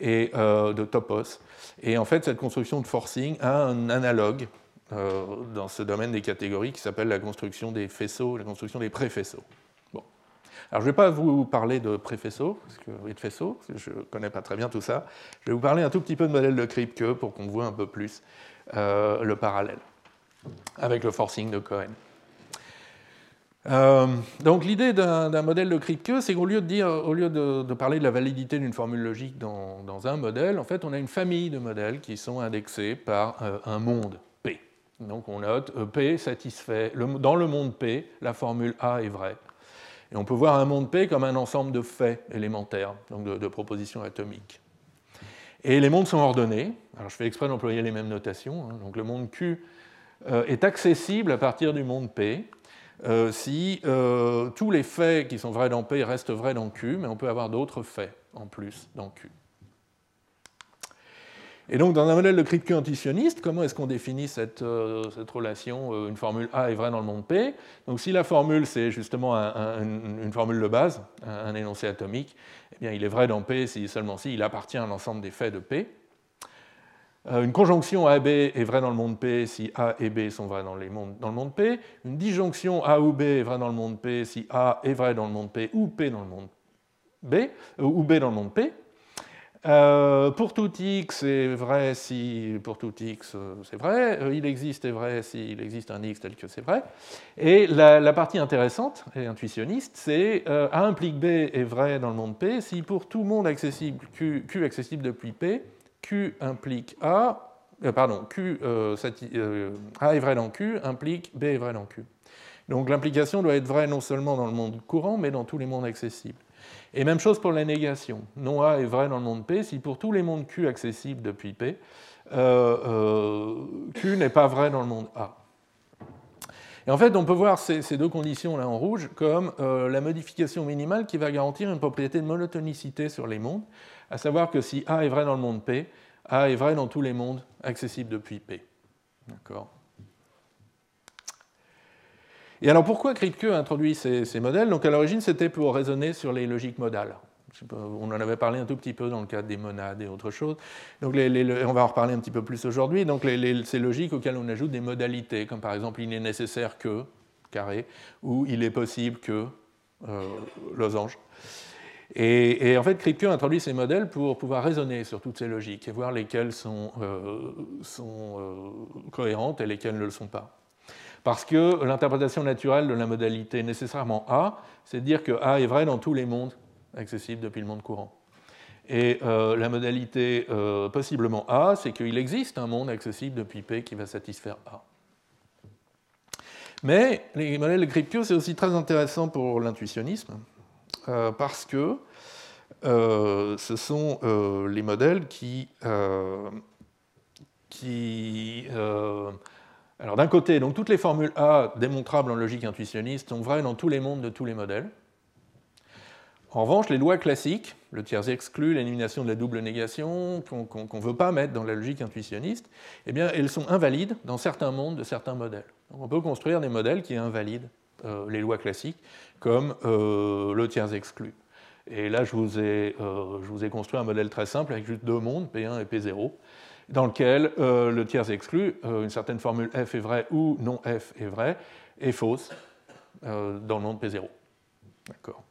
et euh, de topos. Et en fait, cette construction de forcing a un analogue euh, dans ce domaine des catégories qui s'appelle la construction des faisceaux, la construction des préfaisceaux. Alors je ne vais pas vous parler de préfaisceaux et de faisceaux, parce que je ne connais pas très bien tout ça. Je vais vous parler un tout petit peu de modèle de Kripke pour qu'on voit un peu plus euh, le parallèle avec le forcing de Cohen. Euh, donc l'idée d'un modèle de Kripke, c'est qu'au lieu, de, dire, au lieu de, parler de la validité d'une formule logique dans, un modèle, en fait on a une famille de modèles qui sont indexés par un monde. Donc on note P satisfait, dans le monde P, la formule A est vraie. On peut voir un monde P comme un ensemble de faits élémentaires, donc de, propositions atomiques. Et les mondes sont ordonnés. Alors je fais exprès d'employer les mêmes notations. Hein. Donc le monde Q euh, est accessible à partir du monde P euh, si euh, tous les faits qui sont vrais dans P restent vrais dans Q, mais on peut avoir d'autres faits en plus dans Q. Et donc, dans un modèle de Kripke antitionniste, comment est-ce qu'on définit cette, euh, relation euh, Une formule A est vraie dans le monde P? Donc, si la formule, c'est justement une formule de base, un, énoncé atomique, eh bien, il est vrai dans P si seulement si il appartient à l'ensemble des faits de P. Euh, une conjonction A-B est vraie dans le monde P si A et B sont vrais dans, dans, le monde P. Une disjonction A ou B est vraie dans le monde P si A est vrai dans le monde P ou P dans le monde B, ou B dans le monde P. Euh, pour tout x, c'est vrai si pour tout x euh, c'est vrai. Euh, il existe est vrai s'il existe un x tel que c'est vrai. Et la, partie intéressante et intuitionniste, c'est A implique B est vrai dans le monde P si pour tout monde accessible Q, Q accessible depuis P, Q implique A, pardon, Q, A est vrai dans Q implique B est vrai dans Q. Donc l'implication doit être vraie non seulement dans le monde courant, mais dans tous les mondes accessibles. Et même chose pour la négation. Non A est vrai dans le monde P si pour tous les mondes Q accessibles depuis P, euh, euh, Q n'est pas vrai dans le monde A. Et en fait, on peut voir ces, deux conditions-là en rouge comme euh, la modification minimale qui va garantir une propriété de monotonicité sur les mondes, à savoir que si A est vrai dans le monde P, A est vrai dans tous les mondes accessibles depuis P. D'accord? Et alors pourquoi Kripke introduit ces, modèles? Donc à l'origine, c'était pour raisonner sur les logiques modales. On en avait parlé un tout petit peu dans le cadre des monades et autre chose. Donc on va en reparler un petit peu plus aujourd'hui. Donc ces logiques auxquelles on ajoute des modalités, comme par exemple il n'est nécessaire que carré ou il est possible que euh, losange. Et, en fait, Kripke introduit ces modèles pour pouvoir raisonner sur toutes ces logiques et voir lesquelles sont, euh, euh, cohérentes et lesquelles ne le sont pas. Parce que l'interprétation naturelle de la modalité nécessairement A, c'est de dire que A est vrai dans tous les mondes accessibles depuis le monde courant. Et euh, la modalité euh, possiblement A, c'est qu'il existe un monde accessible depuis P qui va satisfaire A. Mais les modèles de Kripke, c'est aussi très intéressant pour l'intuitionnisme, euh, parce que ce sont les modèles qui, qui Alors d'un côté, donc toutes les formules A démontrables en logique intuitionniste sont vraies dans tous les mondes de tous les modèles. En revanche, les lois classiques, le tiers exclu, l'élimination de la double négation, qu'on ne veut pas mettre dans la logique intuitionniste, eh bien, elles sont invalides dans certains mondes de certains modèles. on peut construire des modèles qui invalident euh, les lois classiques, comme euh, le tiers exclu. Et là, je vous, ai, euh, je vous, ai, construit un modèle très simple avec juste deux mondes, P1 et P0, dans lequel le tiers exclu, une certaine formule f est vraie ou non f est vraie, est fausse dans le monde P0. D'accord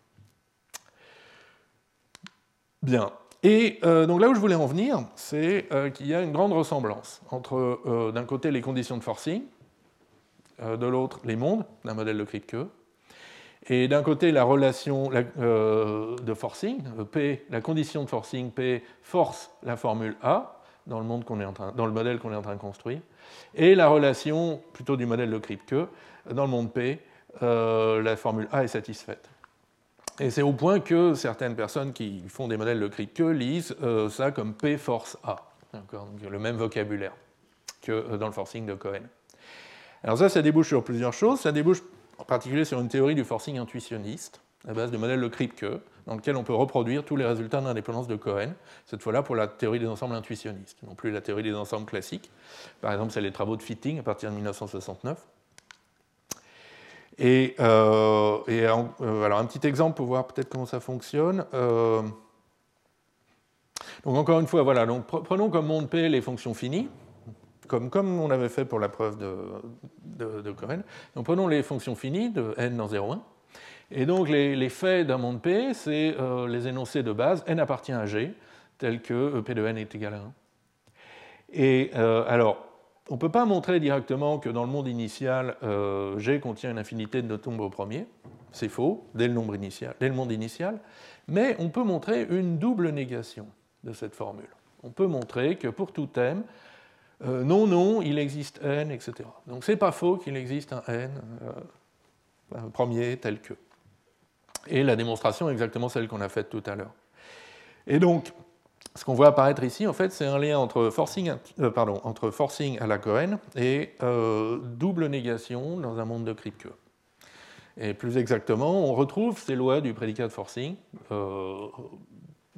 Bien. Et euh, donc là où je voulais en venir, c'est euh, qu'il y a une grande ressemblance entre, euh, d'un côté, les conditions de forcing, de l'autre, les mondes, d'un modèle de Kripke, et d'un côté, la relation de forcing, P, la condition de forcing P force la formule A dans le, monde qu'on est en train, dans le modèle qu'on est en train de construire, et la relation plutôt du modèle de Kripke, dans le monde P, la formule A est satisfaite. Et c'est au point que certaines personnes qui font des modèles de Kripke lisent euh, ça comme P force A, donc le même vocabulaire que euh, dans le forcing de Cohen. Alors ça, ça débouche sur plusieurs choses. Ça débouche en particulier sur une théorie du forcing intuitionniste, à base de modèles de Kripke, dans lequel on peut reproduire tous les résultats d'indépendance de Cohen, cette fois-là pour la théorie des ensembles intuitionnistes, non plus la théorie des ensembles classiques. Par exemple, c'est les travaux de Fitting à partir de 1969. Et, euh, euh, alors un petit exemple pour voir peut-être comment ça fonctionne. Euh, donc encore une fois, voilà, donc prenons comme monde P les fonctions finies, comme, on avait fait pour la preuve de, de, Cohen. Donc prenons les fonctions finies de n dans 0,1. Et donc les, faits d'un monde P, c'est les énoncés de base n appartient à G, tel que P de n est égal à 1. Et alors, on ne peut pas montrer directement que dans le monde initial, euh, G contient une infinité de nombres au premier. C'est faux, dès le, monde initial. Mais on peut montrer une double négation de cette formule. On peut montrer que pour tout m, euh, non, non, il existe n, etc. Donc c'est pas faux qu'il existe un n euh, un premier tel que. Et la démonstration est exactement celle qu'on a faite tout à l'heure. Et donc, ce qu'on voit apparaître ici, en fait, c'est un lien entre forcing, euh, pardon, entre forcing à la Cohen et euh, double négation dans un monde de Kripke. Et plus exactement, on retrouve ces lois du prédicat de forcing euh,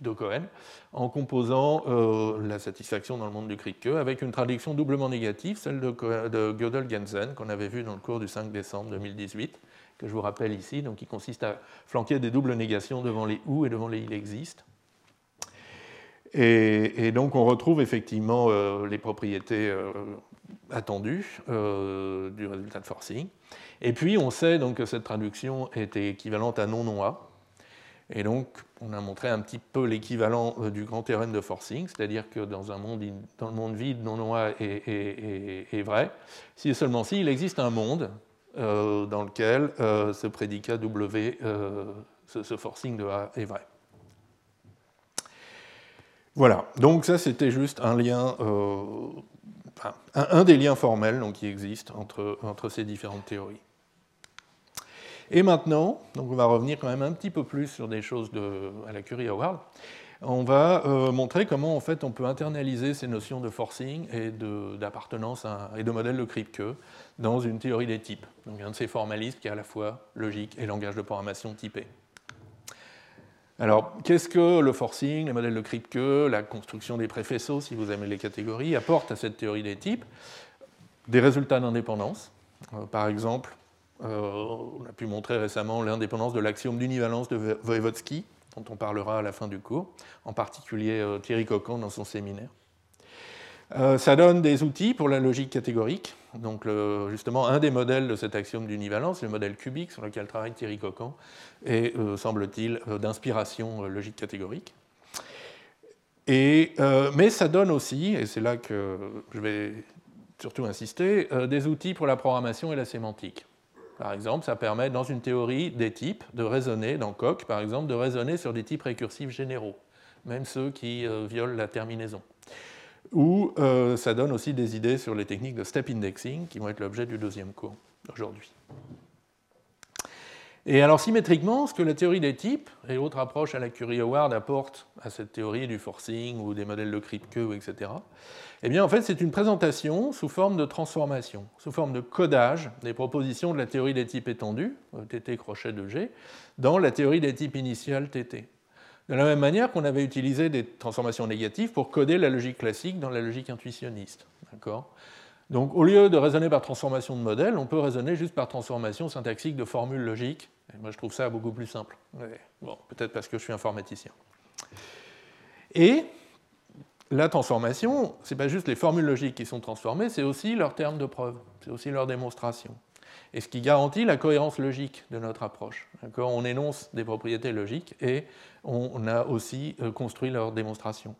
de Cohen en composant la satisfaction dans le monde du Kripke avec une traduction doublement négative, celle de, de Gödel-Gensen qu'on avait vue dans le cours du 5 décembre 2018, que je vous rappelle ici, donc qui consiste à flanquer des doubles négations devant les ou et devant les il existe et, donc on retrouve effectivement euh, les propriétés euh, attendues euh, du résultat de forcing. Et puis on sait donc que cette traduction est équivalente à non-non-A. Et donc on a montré un petit peu l'équivalent du grand théorème de forcing, c'est-à-dire que dans, un monde, le monde vide, non-non-A est, vrai, si et seulement si il existe un monde dans lequel ce prédicat W, ce forcing de A est vrai. Voilà, donc ça c'était juste un lien, euh, un, des liens formels qui existent entre, ces différentes théories. Et maintenant, on va revenir quand même un petit peu plus sur des choses de, à la Curie Howard. On va euh, montrer comment en fait on peut internaliser ces notions de forcing et d'appartenance et de modèle de Kripke dans une théorie des types, donc un de ces formalismes qui est à la fois logique et langage de programmation typé. Alors, qu'est-ce que le forcing, les modèles de Kripke, la construction des préfaisceaux, si vous aimez les catégories, apportent à cette théorie des types? Des résultats d'indépendance. Euh, par exemple, euh, on a pu montrer récemment l'indépendance de l'axiome d'univalence de Voevodsky, dont on parlera à la fin du cours, en particulier euh, Thierry Coquan dans son séminaire. Euh, ça donne des outils pour la logique catégorique. Donc, justement, un des modèles de cet axiome d'univalence, le modèle cubique sur lequel travaille Thierry Coquan, est, euh, semble-t-il, d'inspiration logique catégorique. Mais ça donne aussi, et c'est là que je vais surtout insister, des outils pour la programmation et la sémantique. Par exemple, ça permet, dans une théorie des types, de raisonner, dans Coq, par exemple, de raisonner sur des types récursifs généraux, même ceux qui violent la terminaison ou euh, ça donne aussi des idées sur les techniques de step indexing qui vont être l'objet du deuxième cours aujourd'hui. Et alors symétriquement, ce que la théorie des types et autres approches à la Curie-Howard apportent à cette théorie du forcing ou des modèles de Kripke, etc., eh bien en fait c'est une présentation sous forme de transformation, sous forme de codage des propositions de la théorie des types étendus, TT crochet de G, dans la théorie des types initiales TT. De la même manière qu'on avait utilisé des transformations négatives pour coder la logique classique dans la logique intuitionniste. Donc au lieu de raisonner par transformation de modèle, on peut raisonner juste par transformation syntaxique de formules logiques. Et moi je trouve ça beaucoup plus simple. Bon, peut-être parce que je suis informaticien. Et la transformation, ce n'est pas juste les formules logiques qui sont transformées, c'est aussi leurs termes de preuve, c'est aussi leur démonstration. Et ce qui garantit la cohérence logique de notre approche. On énonce des propriétés logiques et on a aussi euh, construit leur démonstration.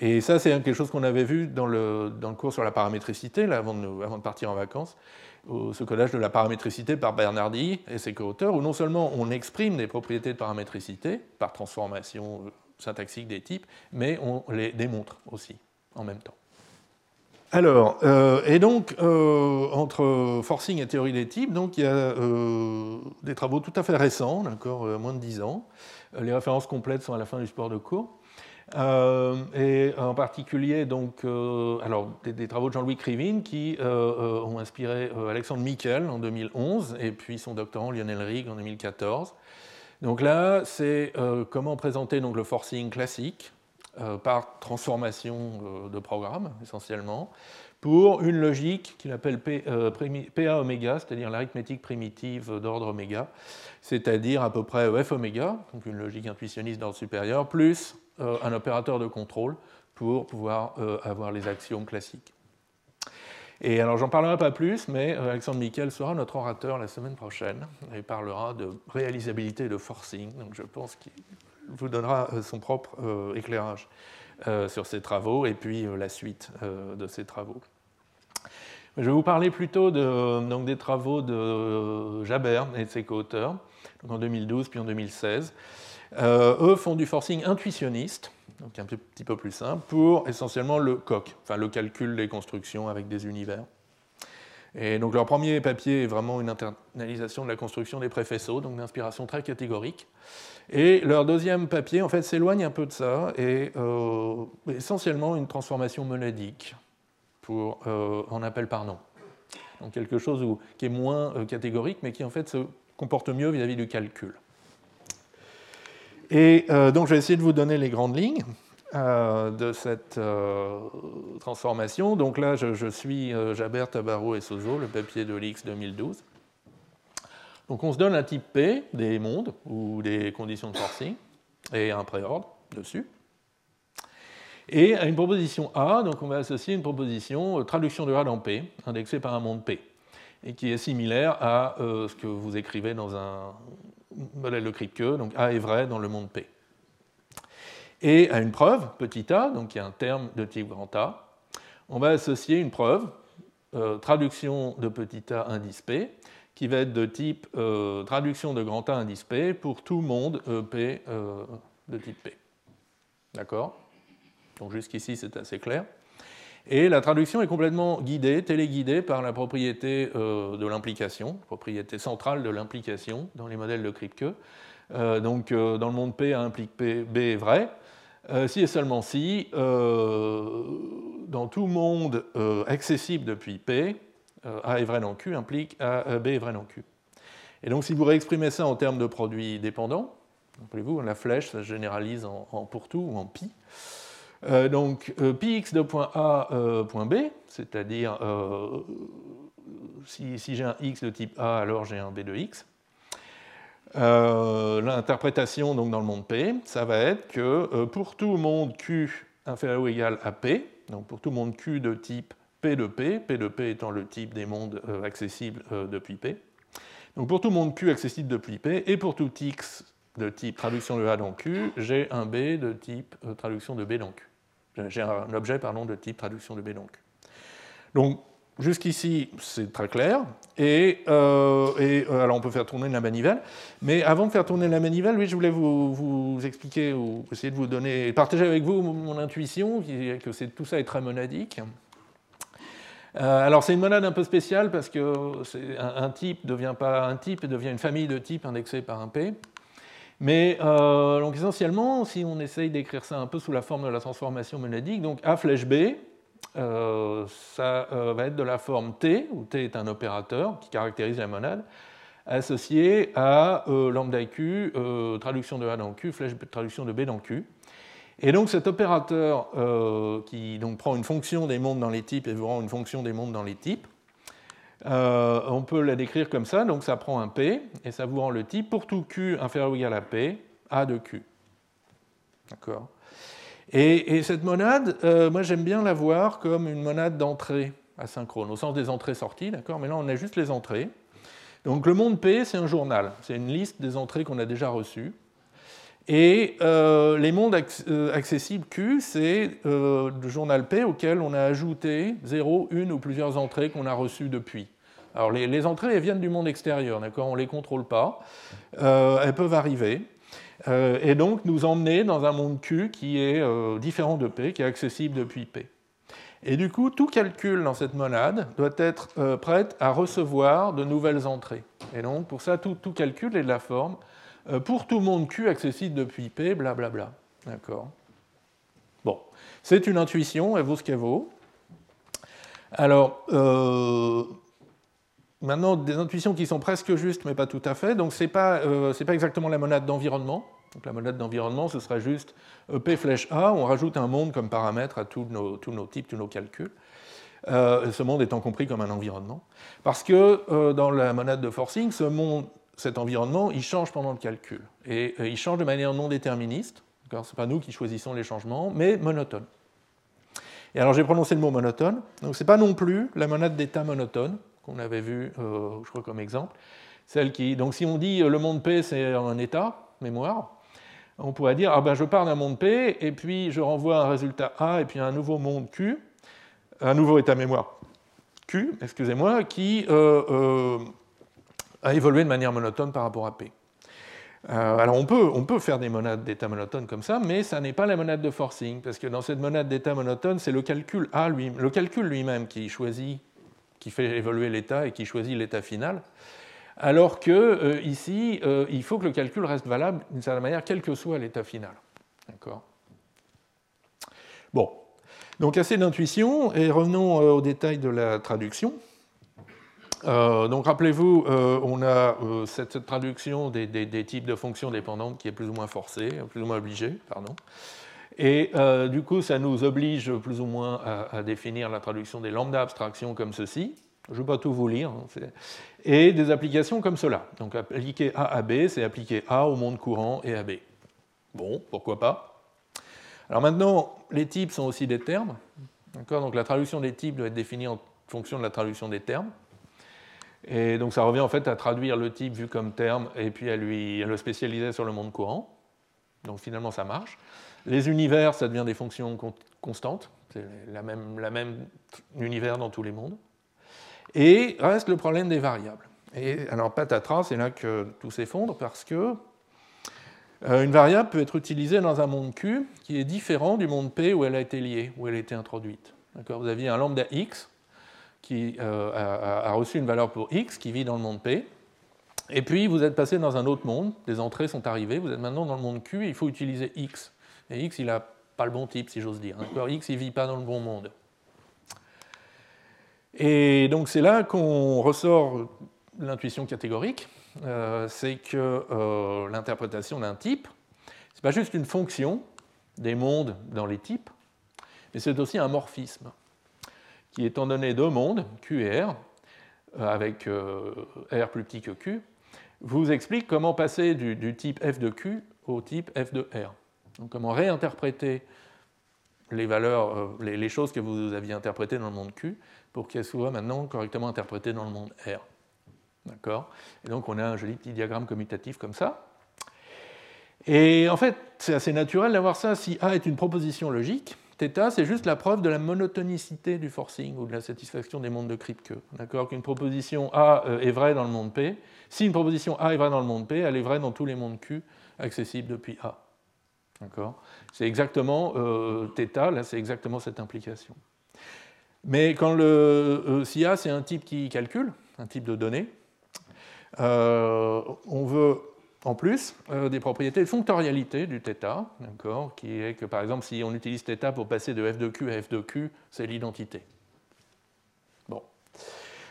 Et ça, c'est quelque chose qu'on avait vu dans le, dans le, cours sur la paramétricité, là, avant, de, avant, de, partir en vacances, ce codage de la paramétricité par Bernardi et ses co-auteurs, où non seulement on exprime des propriétés de paramétricité par transformation euh, syntaxique des types, mais on les démontre aussi en même temps. Alors, euh, et donc, euh, entre forcing et théorie des types, donc, il y a des travaux tout à fait récents, d'accord, moins de 10 ans. Les références complètes sont à la fin du sport de cours. Et en particulier, donc, alors, des, travaux de Jean-Louis Krivine qui ont inspiré Alexandre Miquel en 2011 et puis son doctorant Lionel Rigg en 2014. Donc là, c'est comment présenter donc, le forcing classique, euh, par transformation euh, de programme, essentiellement, pour une logique qu'il appelle euh, PA oméga, c'est-à-dire l'arithmétique primitive d'ordre oméga, c'est-à-dire à peu près f oméga, donc une logique intuitionniste d'ordre supérieur, plus un opérateur de contrôle pour pouvoir avoir les axiomes classiques. Et alors j'en parlerai pas plus, mais Alexandre Miquel sera notre orateur la semaine prochaine et parlera de réalisabilité de forcing. Donc je pense qu'il vous donnera euh, son propre euh, éclairage euh, sur ces travaux et puis la suite de ces travaux. Je vais vous parler plutôt de, donc, des travaux de Jabert et de ses co-auteurs, en 2012 puis en 2016. Eux font du forcing intuitionniste, donc un petit peu plus simple, pour essentiellement le COC, enfin le calcul des constructions avec des univers. Et donc leur premier papier est vraiment une internalisation de la construction des préfaisceaux, donc d'inspiration très catégorique. Et leur deuxième papier, en fait, s'éloigne un peu de ça et euh, essentiellement une transformation monadique pour, euh, en appel par nom. Donc quelque chose qui est moins euh, catégorique, mais qui en fait se comporte mieux vis-à-vis du calcul. Et donc je vais essayer de vous donner les grandes lignes de cette transformation. Donc là, je, suis Jabert, Tabarot et Sozo, le papier de l'X 2012. Donc on se donne un type P des mondes ou des conditions de forcing et un préordre dessus. Et à une proposition A, donc on va associer une proposition euh, traduction de A dans P, indexée par un monde P, et qui est similaire à euh, ce que vous écrivez dans un modèle de donc A est vrai dans le monde P. Et à une preuve, petit a, donc qui est un terme de type grand A, on va associer une preuve, euh, traduction de petit a indice P, qui va être de type euh, traduction de grand A indice P pour tout monde EP euh, de type P. D'accord? Donc jusqu'ici c'est assez clair. Et la traduction est complètement guidée, téléguidée par la propriété euh, de l'implication, propriété centrale de l'implication dans les modèles de Kripke. donc dans le monde P, A implique P, B est vrai. si et seulement si, dans tout monde accessible depuis P, euh, A est vrai dans Q implique A, B est vrai dans Q. Et donc si vous réexprimez ça en termes de produits dépendants, rappelez-vous, la flèche, ça se généralise en, pour tout ou en pi. Euh, donc euh, px de point A, point B, c'est-à-dire si, j'ai un x de type A, alors j'ai un b de x. L'interprétation dans le monde P, ça va être que pour tout monde Q inférieur ou égal à P, donc pour tout monde Q de type P de P, P de P étant le type des mondes euh, accessibles euh, depuis P. Donc pour tout monde Q accessible depuis P, et pour tout X de type traduction de A dans Q, j'ai un B de type euh, traduction de B dans Q. J'ai un objet pardon, de type traduction de B. Donc jusqu'ici, c'est très clair. Et, alors on peut faire tourner la manivelle. Mais avant de faire tourner la manivelle, oui, je voulais vous, expliquer ou essayer de vous donner, partager avec vous mon intuition, que tout ça est très monadique. alors c'est une monade un peu spéciale parce que un, type devient pas un type, devient une famille de types indexés par un P. Mais donc essentiellement, si on essaye d'écrire ça un peu sous la forme de la transformation monadique, donc A flèche B, ça va être de la forme T, où T est un opérateur qui caractérise la monade, associé à euh, lambda Q, euh, traduction de A dans Q, flèche traduction de B dans Q. Et donc cet opérateur euh, qui donc, prend une fonction des mondes dans les types et vous rend une fonction des mondes dans les types, on peut la décrire comme ça, donc ça prend un P et ça vous rend le type pour tout Q inférieur ou égal à P, A de Q. D'accord et, et, cette monade, moi j'aime bien la voir comme une monade d'entrée asynchrone, au sens des entrées-sorties, d'accord Mais là on a juste les entrées. Donc le monde P, c'est un journal, c'est une liste des entrées qu'on a déjà reçues. Et euh, les mondes euh, accessibles Q, c'est euh, le journal P auquel on a ajouté 0, une ou plusieurs entrées qu'on a reçues depuis. Alors les, entrées, elles viennent du monde extérieur, d'accord? On ne les contrôle pas. elles peuvent arriver. et donc nous emmener dans un monde Q qui est différent de P, qui est accessible depuis P. Et du coup, tout calcul dans cette monade doit être prêt à recevoir de nouvelles entrées. Et donc, pour ça, tout, calcul est de la forme pour tout monde Q accessible depuis P, blablabla. D'accord Bon, c'est une intuition, elle vaut ce qu'elle vaut. Alors, euh, maintenant, des intuitions qui sont presque justes, mais pas tout à fait. Donc, ce n'est pas, pas exactement la monade d'environnement. Donc la monade d'environnement, ce serait juste P flèche A, on rajoute un monde comme paramètre à tous nos, tous nos types, tous nos calculs. Euh, ce monde étant compris comme un environnement. Parce que euh, dans la monade de forcing, ce monde, cet environnement, il change pendant le calcul. Et euh, il change de manière non déterministe. Ce n'est pas nous qui choisissons les changements, mais monotone. Et alors j'ai prononcé le mot monotone. Donc ce n'est pas non plus la monade d'état monotone qu'on avait vu, je crois, comme exemple. Celle qui, donc si on dit le monde P c'est un état, mémoire, on pourrait dire ah ben je pars d'un monde P et puis je renvoie un résultat A et puis un nouveau monde Q, un nouveau état mémoire Q, excusez-moi, qui euh, euh, a évolué de manière monotone par rapport à P. Euh, alors on peut, on peut, faire des monades d'état monotone comme ça, mais ça n'est pas la monade de forcing, parce que dans cette monade d'état monotone, c'est le calcul A lui, le calcul lui-même qui choisit, qui fait évoluer l'état et qui choisit l'état final alors que euh, ici, euh, il faut que le calcul reste valable d'une certaine manière, quel que soit l'état final. D'accord? Bon, donc assez d'intuition, et revenons au détail de la traduction. Donc rappelez-vous, on a cette, traduction des, types de fonctions dépendantes qui est plus ou moins forcée, plus ou moins obligée, pardon. Et du coup, ça nous oblige plus ou moins à, à définir la traduction des lambda abstractions comme ceci. Je ne vais pas tout vous lire. Hein, et des applications comme cela. Donc appliquer A à B, c'est appliquer A au monde courant et à B. Bon, pourquoi pas? Alors maintenant, les types sont aussi des termes. Donc la traduction des types doit être définie en fonction de la traduction des termes. Et donc ça revient en fait à traduire le type vu comme terme et puis à, le spécialiser sur le monde courant. Donc finalement ça marche. Les univers, ça devient des fonctions constantes. C'est la même, la même univers dans tous les mondes. Et reste le problème des variables. Et alors patatras, c'est là que tout s'effondre parce que euh, une variable peut être utilisée dans un monde Q qui est différent du monde P où elle a été liée, où elle a été introduite. Vous aviez un lambda x qui euh, a, reçu une valeur pour x qui vit dans le monde P. Et puis vous êtes passé dans un autre monde, des entrées sont arrivées, vous êtes maintenant dans le monde Q il faut utiliser x. Et x, il n'a pas le bon type, si j'ose dire. X, il ne vit pas dans le bon monde. Et donc c'est là qu'on ressort l'intuition catégorique, euh, c'est que euh, l'interprétation d'un type, ce n'est pas juste une fonction des mondes dans les types, mais c'est aussi un morphisme, qui étant donné deux mondes, Q et R, euh, avec R plus petit que Q, vous explique comment passer du, type f de Q au type f de R. Donc comment réinterpréter les valeurs, les choses que vous aviez interprétées dans le monde Q pour qu'elle soit maintenant correctement interprétée dans le monde R. D'accord? Et donc on a un joli petit diagramme commutatif comme ça. Et en fait, c'est assez naturel d'avoir ça. Si A est une proposition logique, θ, c'est juste la preuve de la monotonicité du forcing ou de la satisfaction des mondes de Kripke. D'accord? Qu'une proposition A euh, est vraie dans le monde P. Si une proposition A est vraie dans le monde P, elle est vraie dans tous les mondes Q accessibles depuis A. D'accord? C'est exactement euh, θ, là c'est exactement cette implication. Mais quand le SIA, c'est un type qui calcule, un type de données, on veut en plus des propriétés de fonctorialité du θ, qui est que par exemple si on utilise θ pour passer de f de q à f de q, c'est l'identité. Bon.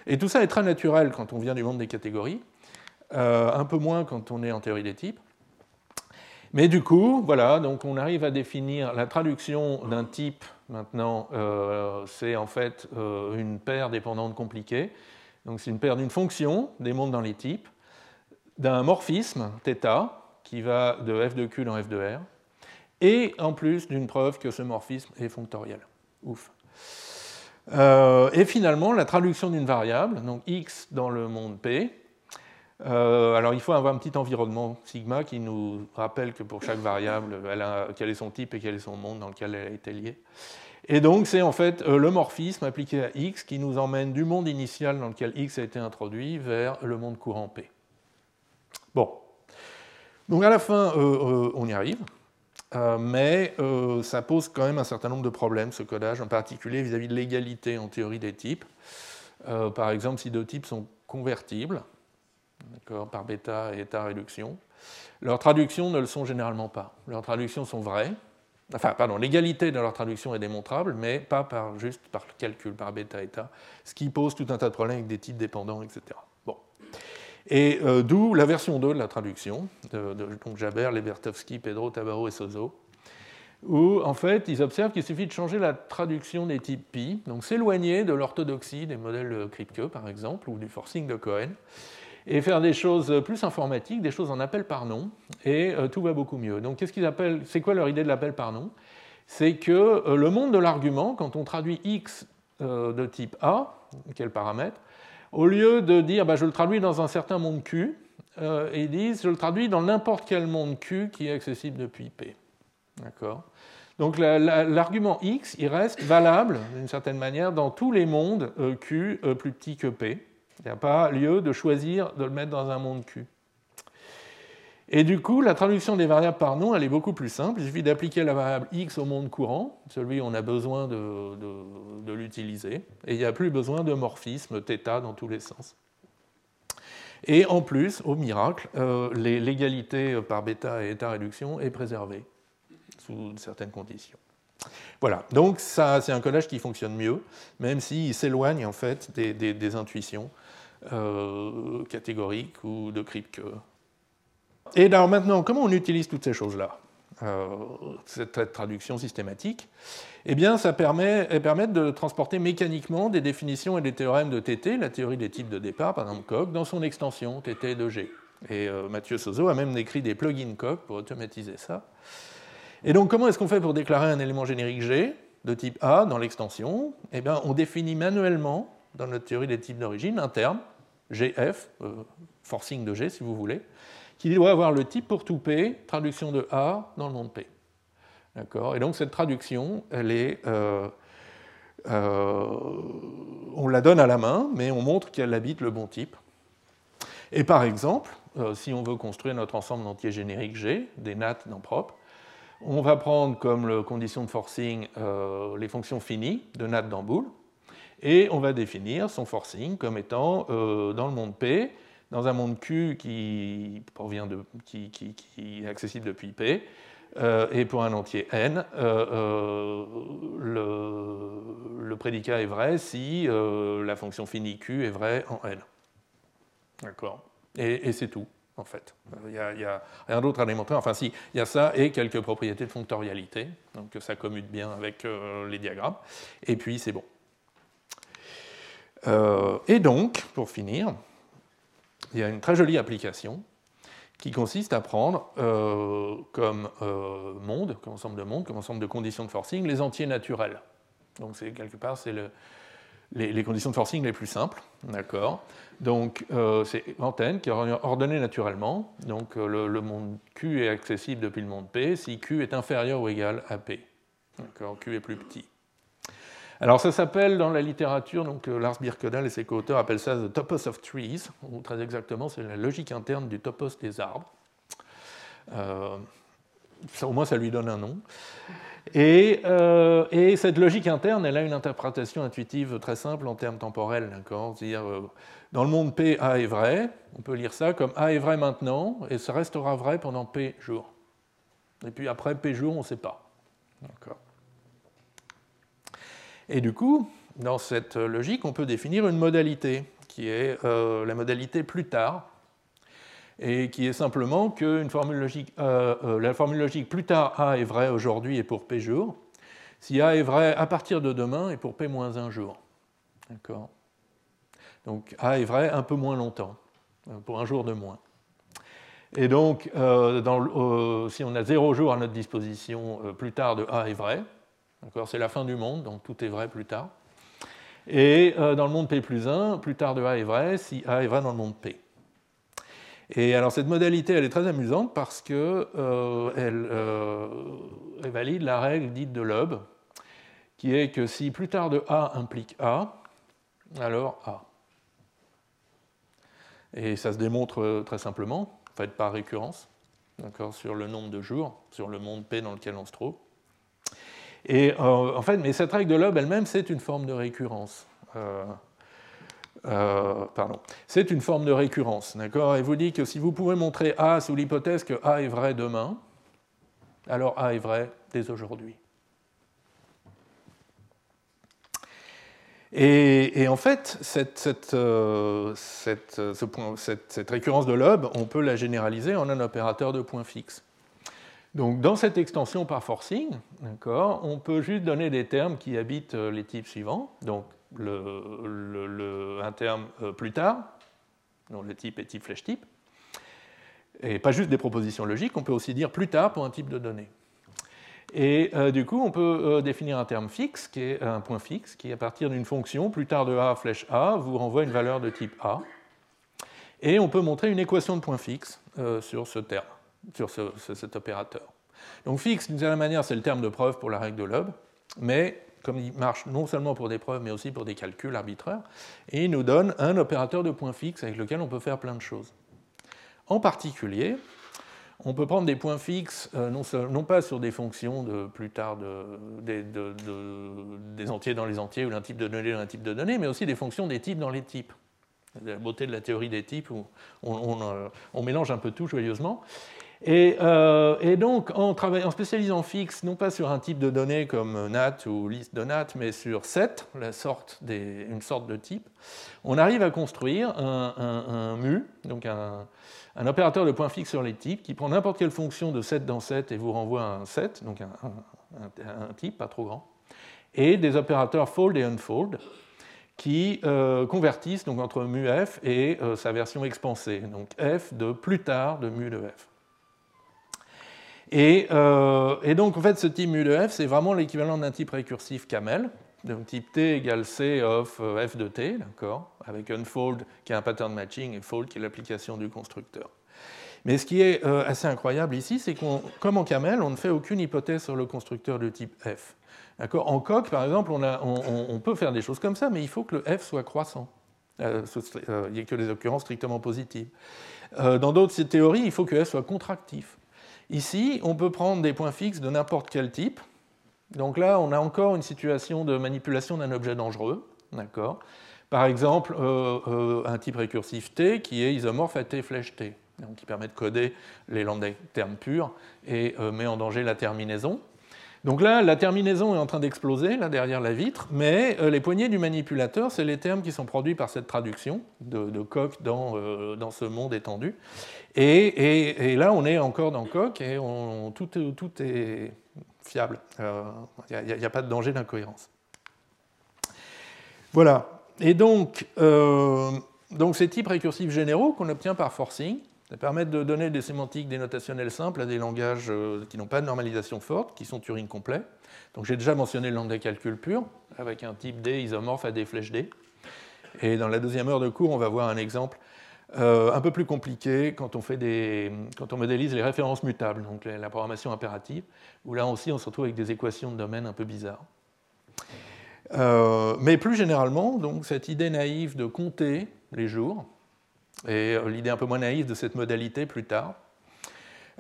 Et tout ça est très naturel quand on vient du monde des catégories, un peu moins quand on est en théorie des types. Mais du coup, voilà, donc on arrive à définir la traduction d'un type, maintenant, euh, c'est en fait euh, une paire dépendante compliquée. Donc c'est une paire d'une fonction, des mondes dans les types, d'un morphisme, θ, qui va de f de q dans f de r, et en plus d'une preuve que ce morphisme est fonctoriel. Ouf. Euh, et finalement, la traduction d'une variable, donc x dans le monde P, euh, alors il faut avoir un petit environnement sigma qui nous rappelle que pour chaque variable, quel est son type et quel est son monde dans lequel elle a été liée. Et donc c'est en fait euh, le morphisme appliqué à x qui nous emmène du monde initial dans lequel x a été introduit vers le monde courant P. Bon. Donc à la fin, euh, on y arrive. mais ça pose quand même un certain nombre de problèmes, ce codage, en particulier vis-à-vis -vis de l'égalité en théorie des types. par exemple, si deux types sont convertibles, par bêta et état réduction. Leurs traductions ne le sont généralement pas. Leurs traductions sont vraies. Enfin, pardon, l'égalité de leur traduction est démontrable, mais pas juste par calcul, par bêta état, ce qui pose tout un tas de problèmes avec des types dépendants, etc. Bon. Et euh, d'où la version 2 de la traduction, de, donc Jaber, Lebertovsky, Pedro, Tabarro et Sozo, où en fait ils observent qu'il suffit de changer la traduction des types pi, donc s'éloigner de l'orthodoxie des modèles Kripke par exemple, ou du forcing de Cohen, et faire des choses plus informatiques, des choses en appel par nom, et euh, tout va beaucoup mieux. Donc, qu'est-ce qu'ils appellent C'est quoi leur idée de l'appel par nom? C'est que euh, le monde de l'argument, quand on traduit x de type A, quel paramètre, au lieu de dire bah, je le traduis dans un certain monde Q, ils disent je le traduis dans n'importe quel monde Q qui est accessible depuis P. D'accord? Donc l'argument x, il reste valable d'une certaine manière dans tous les mondes Q plus petits que P. Il n'y a pas lieu de choisir de le mettre dans un monde Q. Et du coup, la traduction des variables par nom, elle est beaucoup plus simple. Il suffit d'appliquer la variable x au monde courant, celui où on a besoin de, l'utiliser, et il n'y a plus besoin de morphisme θ dans tous les sens. Et en plus, au miracle, euh, l'égalité par bêta et état réduction est préservée sous certaines conditions. Voilà, donc ça, c'est un collage qui fonctionne mieux, même s'il s'éloigne en fait des intuitions euh, catégorique ou de Kripke. Et alors maintenant, comment on utilise toutes ces choses-là? Euh, Cette traduction systématique Eh bien, ça permet, de transporter mécaniquement des définitions et des théorèmes de TT, la théorie des types de départ, par exemple Coq, dans son extension TT de G. Et euh, Mathieu Sozo a même écrit des plugins Coq pour automatiser ça. Et donc, comment est-ce qu'on fait pour déclarer un élément générique G de type A dans l'extension? Eh bien, on définit manuellement dans notre théorie des types d'origine un terme, GF, euh, forcing de G si vous voulez, qui doit avoir le type pour tout P, traduction de A dans le monde P. D'accord? Et donc cette traduction, elle est, euh, euh, on la donne à la main, mais on montre qu'elle habite le bon type. Et par exemple, si on veut construire notre ensemble d'entiers génériques G, des nattes dans propre, on va prendre comme condition de forcing les fonctions finies de nattes dans boule, et on va définir son forcing comme étant euh, dans le monde P, dans un monde Q qui, provient de, qui, est accessible depuis P, euh, et pour un entier n, euh, le, prédicat est vrai si la fonction finie q est vraie en n. D'accord Et, c'est tout, en fait. Il n'y a, rien d'autre à démontrer. Enfin, si, il y a ça et quelques propriétés de fonctorialité, donc ça commute bien avec les diagrammes. Et puis, c'est bon. Euh, et donc, pour finir, il y a une très jolie application qui consiste à prendre euh, comme euh, monde, comme ensemble de mondes, comme ensemble de conditions de forcing, les entiers naturels. Donc c'est quelque part c'est les, conditions de forcing les plus simples, d'accord? Donc c'est antenne qui est ordonnée naturellement. Donc le, le, monde Q est accessible depuis le monde P si Q est inférieur ou égal à P. D'accord, Q est plus petit. Alors ça s'appelle dans la littérature, donc euh, Lars Birkedal et ses co-auteurs appellent ça the topos of trees, ou très exactement c'est la logique interne du topos des arbres. Euh, au moins ça lui donne un nom. Et, et, cette logique interne, elle a une interprétation intuitive très simple en termes temporels. C'est-à-dire, dans le monde P, A est vrai. On peut lire ça comme A est vrai maintenant, et ça restera vrai pendant P jours. Et puis après P jours, on ne sait pas. Et du coup, dans cette logique, on peut définir une modalité, qui est euh, la modalité plus tard, et qui est simplement que euh, euh, la formule logique plus tard A est vrai aujourd'hui et pour P jours, si A est vrai à partir de demain et pour P moins un jour. D'accord? Donc A est vrai un peu moins longtemps, pour un jour de moins. Et donc, si on a zéro jour à notre disposition, plus tard de A est vrai. C'est la fin du monde, donc tout est vrai plus tard. Et dans le monde P plus 1, plus tard de A est vrai si A est vrai dans le monde P. Et alors cette modalité, elle est très amusante parce qu'elle elle valide la règle dite de Loeb, qui est que si plus tard de A implique A, alors A. Et ça se démontre euh, très simplement, en fait, par récurrence, sur le nombre de jours, sur le monde P dans lequel on se trouve. Et euh, en fait, mais cette règle de Loeb elle-même, c'est une forme de récurrence. Euh, pardon. C'est une forme de récurrence, d'accord? Et vous dit que si vous pouvez montrer A sous l'hypothèse que A est vrai demain, alors A est vrai dès aujourd'hui. Et, en fait, euh, cette, récurrence de lobe, on peut la généraliser en un opérateur de point fixe. Donc, dans cette extension par forcing, on peut juste donner des termes qui habitent euh, les types suivants. Donc, un terme euh, plus tard, dont le type est type flèche type, et pas juste des propositions logiques, on peut aussi dire plus tard pour un type de données. Et euh, du coup, on peut définir un terme fixe, qui est un point fixe, qui, à partir d'une fonction, plus tard de A flèche A, vous renvoie une valeur de type A. Et on peut montrer une équation de point fixe sur ce terme, sur cet opérateur. Donc fixe, d'une certaine manière, c'est le terme de preuve pour la règle de Loeb, mais comme il marche non seulement pour des preuves, mais aussi pour des calculs arbitraires, et il nous donne un opérateur de point fixe avec lequel on peut faire plein de choses. En particulier, on peut prendre des points fixes, euh, non, pas sur des fonctions de plus tard des entiers dans les entiers ou d'un type de données dans un type de données, mais aussi des fonctions des types dans les types. La beauté de la théorie des types où on, euh, mélange un peu tout joyeusement. Euh, et, donc, en, spécialisant fixe, non pas sur un type de données comme NAT ou liste de NAT, mais sur set, une sorte de type, on arrive à construire un, mu, donc un, opérateur de point fixe sur les types qui prend n'importe quelle fonction de 7 dans 7 et vous renvoie un 7, donc un, type pas trop grand, et des opérateurs fold et unfold qui euh, convertissent donc, entre mu f et euh, sa version expansée, donc f de plus tard de mu de f. Et, euh, et, donc en fait ce type mu de f c'est vraiment l'équivalent d'un type récursif camel, donc type t égale c of f de t, d'accord, avec unfold qui est un pattern matching et fold qui est l'application du constructeur. Mais ce qui est euh, assez incroyable ici, c'est qu'on, comme en camel, on ne fait aucune hypothèse sur le constructeur de type f. D'accord? En coq, par exemple, on, a, on, peut faire des choses comme ça, mais il faut que le f soit croissant. Euh, euh, il n'y a que des occurrences strictement positives. dans d'autres théories, il faut que f soit contractif. Ici, on peut prendre des points fixes de n'importe quel type, donc là, on a encore une situation de manipulation d'un objet dangereux. Par exemple, euh, euh, un type récursif T qui est isomorphe à T flèche T, donc qui permet de coder les lambda termes purs et euh, met en danger la terminaison. Donc là, la terminaison est en train d'exploser là derrière la vitre, mais les poignées du manipulateur, c'est les termes qui sont produits par cette traduction de, de Coq dans, dans, ce monde étendu. Et, là, on est encore dans Coq et tout, tout est fiable. Il euh, n'y a, pas de danger d'incohérence. Voilà. Et donc, euh, donc ces types récursifs généraux qu'on obtient par forcing, ça permettent de donner des sémantiques dénotationnelles simples à des langages euh, qui n'ont pas de normalisation forte, qui sont Turing complets. Donc j'ai déjà mentionné le lambda calcul pur, avec un type D isomorphe à D flèche D. Et dans la deuxième heure de cours, on va voir un exemple euh, un peu plus compliqué quand on, fait des, quand on modélise les références mutables, donc la programmation impérative, où là aussi on se retrouve avec des équations de domaine un peu bizarres. Euh, mais plus généralement, donc, cette idée naïve de compter les jours, et euh, l'idée un peu moins naïve de cette modalité plus tard,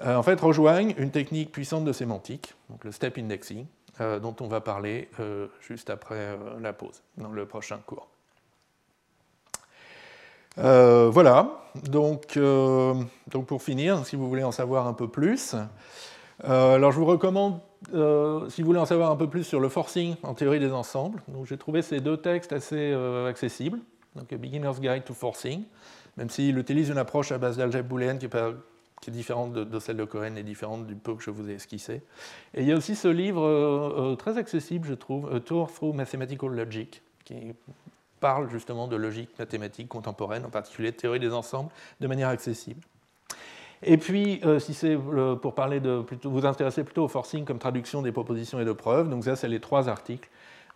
en fait, rejoignent une technique puissante de sémantique, donc le step indexing, dont on va parler juste après la pause, dans le prochain cours. voilà, donc, donc, pour finir, si vous voulez en savoir un peu plus, alors je vous recommande euh, si vous voulez en savoir un peu plus sur le forcing en théorie des ensembles, j'ai trouvé ces deux textes assez euh, accessibles. Donc, Beginner's Guide to Forcing, même s'il utilise une approche à base d'algèbre booléenne qui est, différente de, celle de Cohen et différente du peu que je vous ai esquissé. Et il y a aussi ce livre euh, très accessible, je trouve, A Tour Through Mathematical Logic, qui parle justement de logique mathématique contemporaine, en particulier de théorie des ensembles, de manière accessible. Et puis, euh, si c'est euh, pour parler de, plutôt, vous intéresser plutôt au forcing comme traduction des propositions et de preuves, donc ça, c'est les trois articles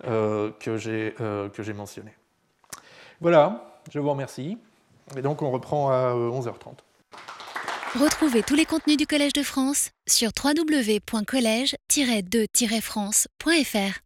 euh, que j'ai mentionnés. Voilà, je vous remercie. Et donc, on reprend à 11h30. Retrouvez tous les contenus du Collège de France sur www.colège-2-france.fr.